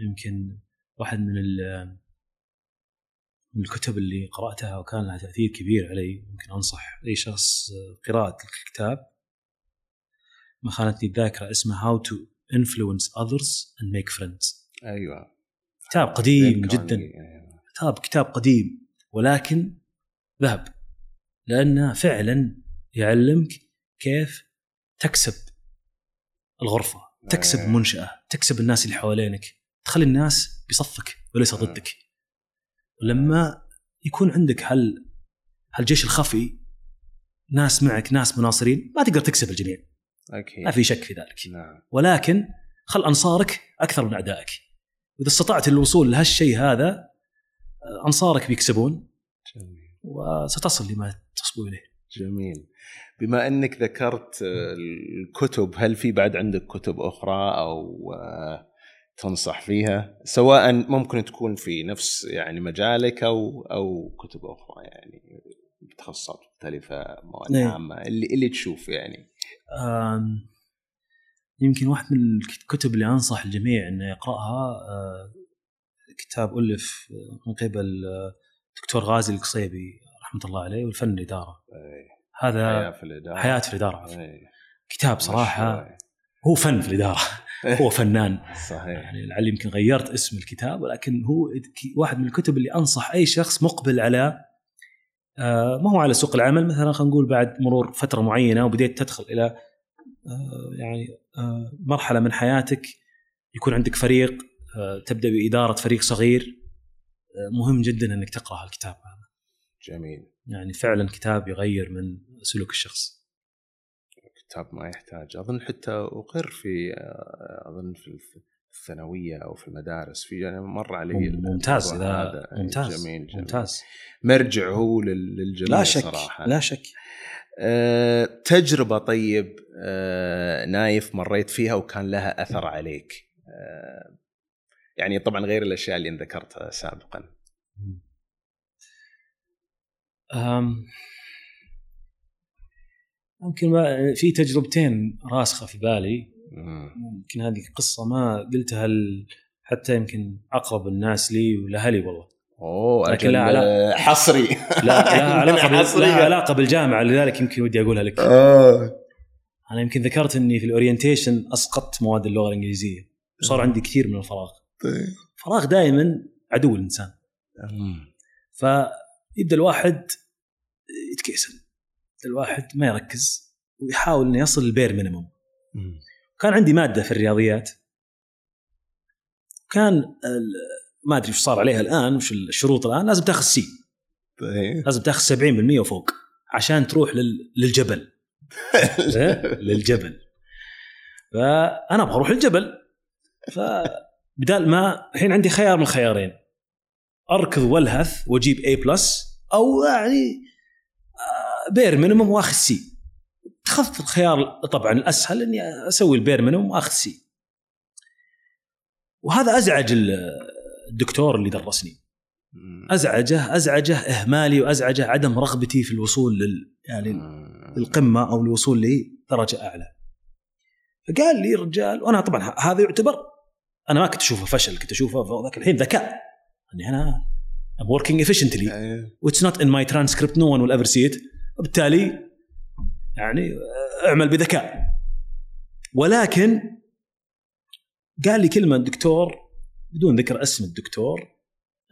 يمكن واحد من من الكتب اللي قرأتها وكان لها تأثير كبير علي ممكن أنصح أي شخص آه، قراءة الكتاب. ما خانتني الذاكرة اسمه How to Influence Others and Make Friends. أيوه. كتاب قديم جدا. أيوة. كتاب كتاب قديم ولكن ذهب. لأنه فعلا يعلمك كيف تكسب الغرفة تكسب أيه. منشأة تكسب الناس اللي حوالينك. تخلي الناس بصفك وليس أيه. ضدك. ولما يكون عندك هال هالجيش الخفي ناس معك ناس مناصرين ما تقدر تكسب الجميع. أكيد. ما في شك في ذلك. نعم. ولكن خل أنصارك أكثر من أعدائك. وإذا استطعت الوصول لهالشيء هذا آه، أنصارك بيكسبون. جميل. وستصل لما تصبو إليه. جميل. بما إنك ذكرت آه، الكتب هل في بعد عندك كتب أخرى أو آه، تنصح فيها سواء ممكن تكون في نفس يعني مجالك أو أو كتب أخرى يعني بتخصصات مختلفة مواد إيه. عامة اللي اللي تشوف يعني يمكن واحد من الكتب اللي أنصح الجميع إنه يقرأها آه، كتاب ألف من قبل آه، دكتور غازي القصيبي رحمة الله عليه والفن الإدارة. إيه، هذا حياة في الإدارة حياة في الإدارة. إيه، كتاب صراحة. هو فن في الإدارة هو فنان. صحيح. يعني لعلي يمكن غيرت اسم الكتاب ولكن هو واحد من الكتب اللي أنصح أي شخص مقبل على آه، ما هو على سوق العمل. مثلا خلينا نقول بعد مرور فترة معينة وبديت تدخل إلى آه، يعني آه، مرحلة من حياتك يكون عندك فريق تبدأ بإدارة فريق صغير مهم جدا إنك تقرأ هالكتاب هذا. جميل. يعني فعلا كتاب يغير من سلوك الشخص. كتاب ما يحتاج. أظن حتى أقر في آه، أظن في الثانوية أو في المدارس. في يعني مر علي ممتاز. اذا هذا. ممتاز جميل جميل. ممتاز. مرجع هو لل- للجميع لا شك صراحة. لا شك. أه تجربة طيب أه نايف مريت فيها وكان لها أثر عليك. أه يعني طبعا غير الأشياء اللي ذكرتها سابقا. أم. ممكن ما- في تجربتين راسخة في بالي. مم. ممكن هذه قصه ما قلتها حتى يمكن أقرب الناس لي ولأهلي والله. أوه لكن لا حصري. لا لها علاقة بال-. لها علاقة بالجامعة لذلك يمكن ودي أقولها لك. آه. أنا يمكن ذكرت إني في الأورينتيشن أسقطت مواد اللغة الإنجليزية. وصار عندي كثير من الفراغ. طيب. الفراغ دائما عدو الإنسان. فيبدأ الواحد يتكيسل الواحد ما يركز ويحاول إنه يصل لل bare minimum كان عندي مادة في الرياضيات. كان ما أدري وش صار عليها الآن وش الشروط الآن لازم تأخذ C طيب لازم تأخذ 70% وفوق عشان تروح لل... للجبل. إيه؟ للجبل. فأنا أبغى أروح للجبل فبدال ما الحين عندي خيار من خيارين أركض وألهث وأجيب A plus أو يعني bare minimum واخذ C. اتخذت الخيار طبعا الأسهل إني أسوي ال bare minimum واخذ C. وهذا أزعج ال- الدكتور اللي درسني. أزعجه أزعجه إهمالي وأزعجه عدم رغبتي في الوصول لل يعني القمه أو الوصول لدرجة أعلى. فقال لي رجال وأنا طبعا هذا يعتبر أنا ما كنت أشوفه فشل كنت أشوفه ذاك الحين ذكاء. أني أنا I'm working efficiently. أيوه. which not in my transcript no one will ever see it. وبالتالي يعني اعمل بذكاء. ولكن قال لي كلمة الدكتور بدون ذكر اسم الدكتور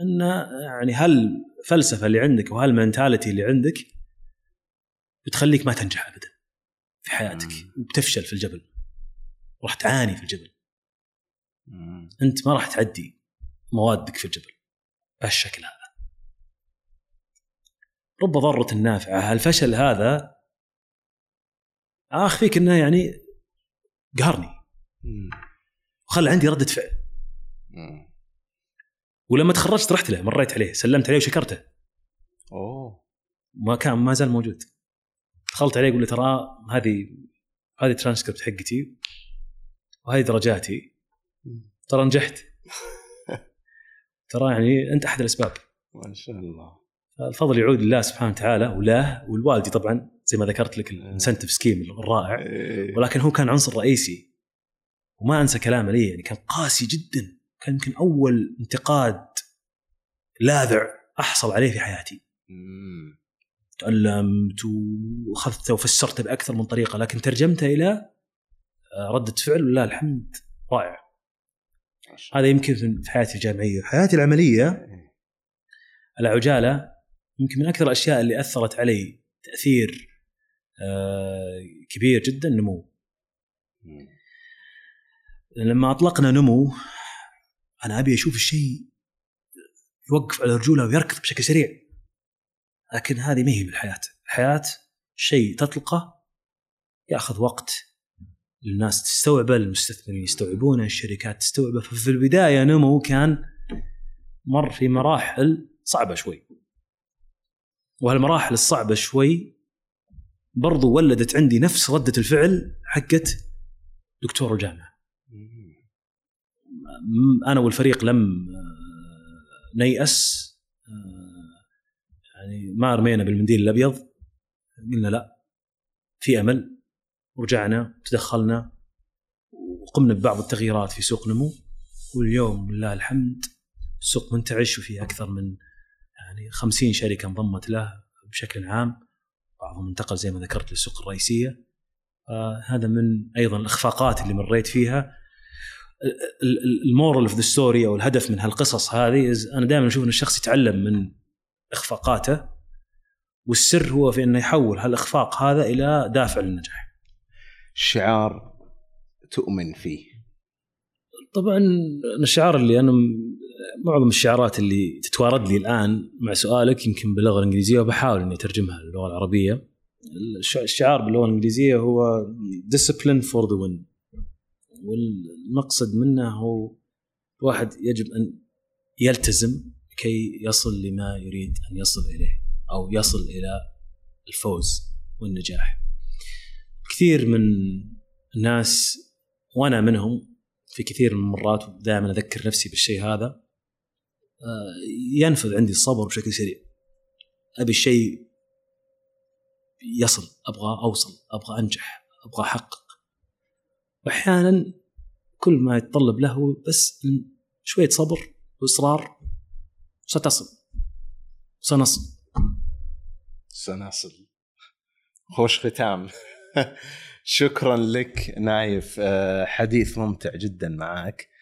انه يعني هل الفلسفه اللي عندك وهالمنتاليتي اللي عندك بتخليك ما تنجح ابدا في حياتك. وبتفشل في الجبل. راح تعاني في الجبل. أنت ما راح تعدي موادك في الجبل بهالشكل هذا. رب ضارة نافعة الفشل هذا آخ فيك إنه يعني قهرني. وخلى عندي ردة فعل. ولما تخرجت رحت له مريت عليه سلمت عليه وشكرته. أوه. ما كان ما زال موجود. دخلت عليه أقول له ترى هذه هذه ترانسكريبت حقتي وهذه درجاتي. ترى نجحت. ترى يعني أنت أحد الأسباب. ما شاء الله. الفضل يعود لله سبحانه وتعالى وله والوالدي طبعا زي ما ذكرت لك ال incentive scheme الرائع. إيه. ولكن هو كان عنصر رئيسي. وما أنسى كلامه لي يعني كان قاسي جدا. كان يمكن أول انتقاد لاذع أحصل عليه في حياتي. تعلمت واخذته وفسرته بأكثر من طريقة لكن ترجمته إلى آه، ردة فعل ولله الحمد. رائع. ما شاء هذا يمكن في حياتي الجامعية. حياتي العملية. الله. يمكن من أكثر الأشياء اللي أثرت علي تأثير آه، كبير جدا مم. لما أطلقنا نمو أنا أبي أشوف الشيء يوقف على رجوله ويركض بشكل سريع. لكن هذه ما هي بالحياة الحياة شيء تطلقه يأخذ وقت. الناس تستوعبه المستثمرين يستوعبونه الشركات تستوعبه. ففي البداية نمو كان مر في مراحل صعبة شوي. وهالمراحل الصعبة شوي برضو ولدت عندي نفس ردة الفعل حقت دكتور الجامعة أنا والفريق لم آه، نيأس آه، يعني ما رمينا بالمنديل الأبيض. قلنا لا في أمل. ورجعنا تدخلنا وقمنا ببعض التغييرات في سوق نمو. واليوم لله الحمد السوق منتعش وفيه أكثر من يعني 50 شركة انضمت له بشكل عام. بعضهم انتقل زي ما ذكرت للسوق الرئيسية. آه هذا من أيضا الإخفاقات اللي مريت فيها. ال moral of the story أو الهدف من هالقصص هذه أنا دائما أشوف إن الشخص يتعلم من إخفاقاته. والسر هو في إنه يحول هالإخفاق هذا إلى دافع للنجاح. شعار تؤمن فيه؟ طبعا الشعار اللي أنا معظم الشعارات اللي تتوارد لي الآن مع سؤالك يمكن باللغة الإنجليزية وبحاول إني أترجمها للغة العربية. الش- الشعار باللغة الإنجليزية هو discipline for the win. والمقصد منه هو الواحد يجب أن يلتزم كي يصل لما يريد أن يصل إليه أو يصل إلى الفوز والنجاح. كثير من الناس وأنا منهم في كثير من المرات ودائما أذكر نفسي بالشيء هذا ينفذ عندي الصبر بشكل سريع. أبي الشيء يصل أبغى أوصل أبغى أنجح أبغى أحقق. واحيانا كل ما يتطلب له بس شوية صبر وإصرار ستصل سنصل. سنصل. خوش ختام. شكرا لك نايف. آه، حديث ممتع جدا معك. آه،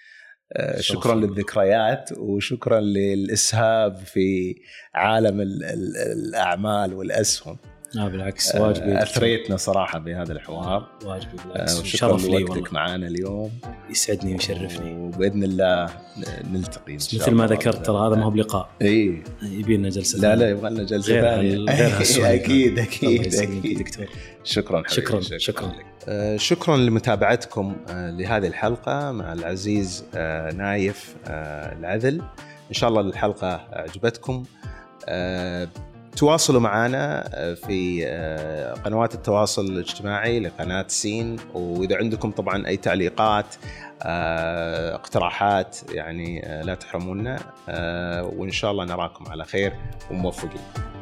شكرا شرف. للذكريات وشكرا للإسهاب في عالم ال- ال- الأعمال والأسهم لا بالعكس واجبي آه، أثريتنا صراحة بهذا الحوار. واجبي آه، بالعكس شرف لي والله. معنا اليوم. يسعدني ويشرفني. وبإذن الله نلتقي إن شاء مثل ما. ذكرت ترى هذا ما هو بلقاء. إي. يبي لنا جلسة لا لا. يبغى لنا جلسة غير ثانية. أكيد أكيد أكيد. دكتور. شكرا حبيبي شكرا شكرا لك. آه، شكرا لمتابعتكم آه، لهذه الحلقة مع العزيز آه، نايف آه، العذل. إن شاء الله الحلقة عجبتكم آه، تواصلوا معنا آه، في آه، قنوات التواصل الاجتماعي لقناة سين. وإذا عندكم طبعا أي تعليقات آه، اقتراحات يعني لا تحرمونا. وإن شاء الله نراكم على خير وموفقين.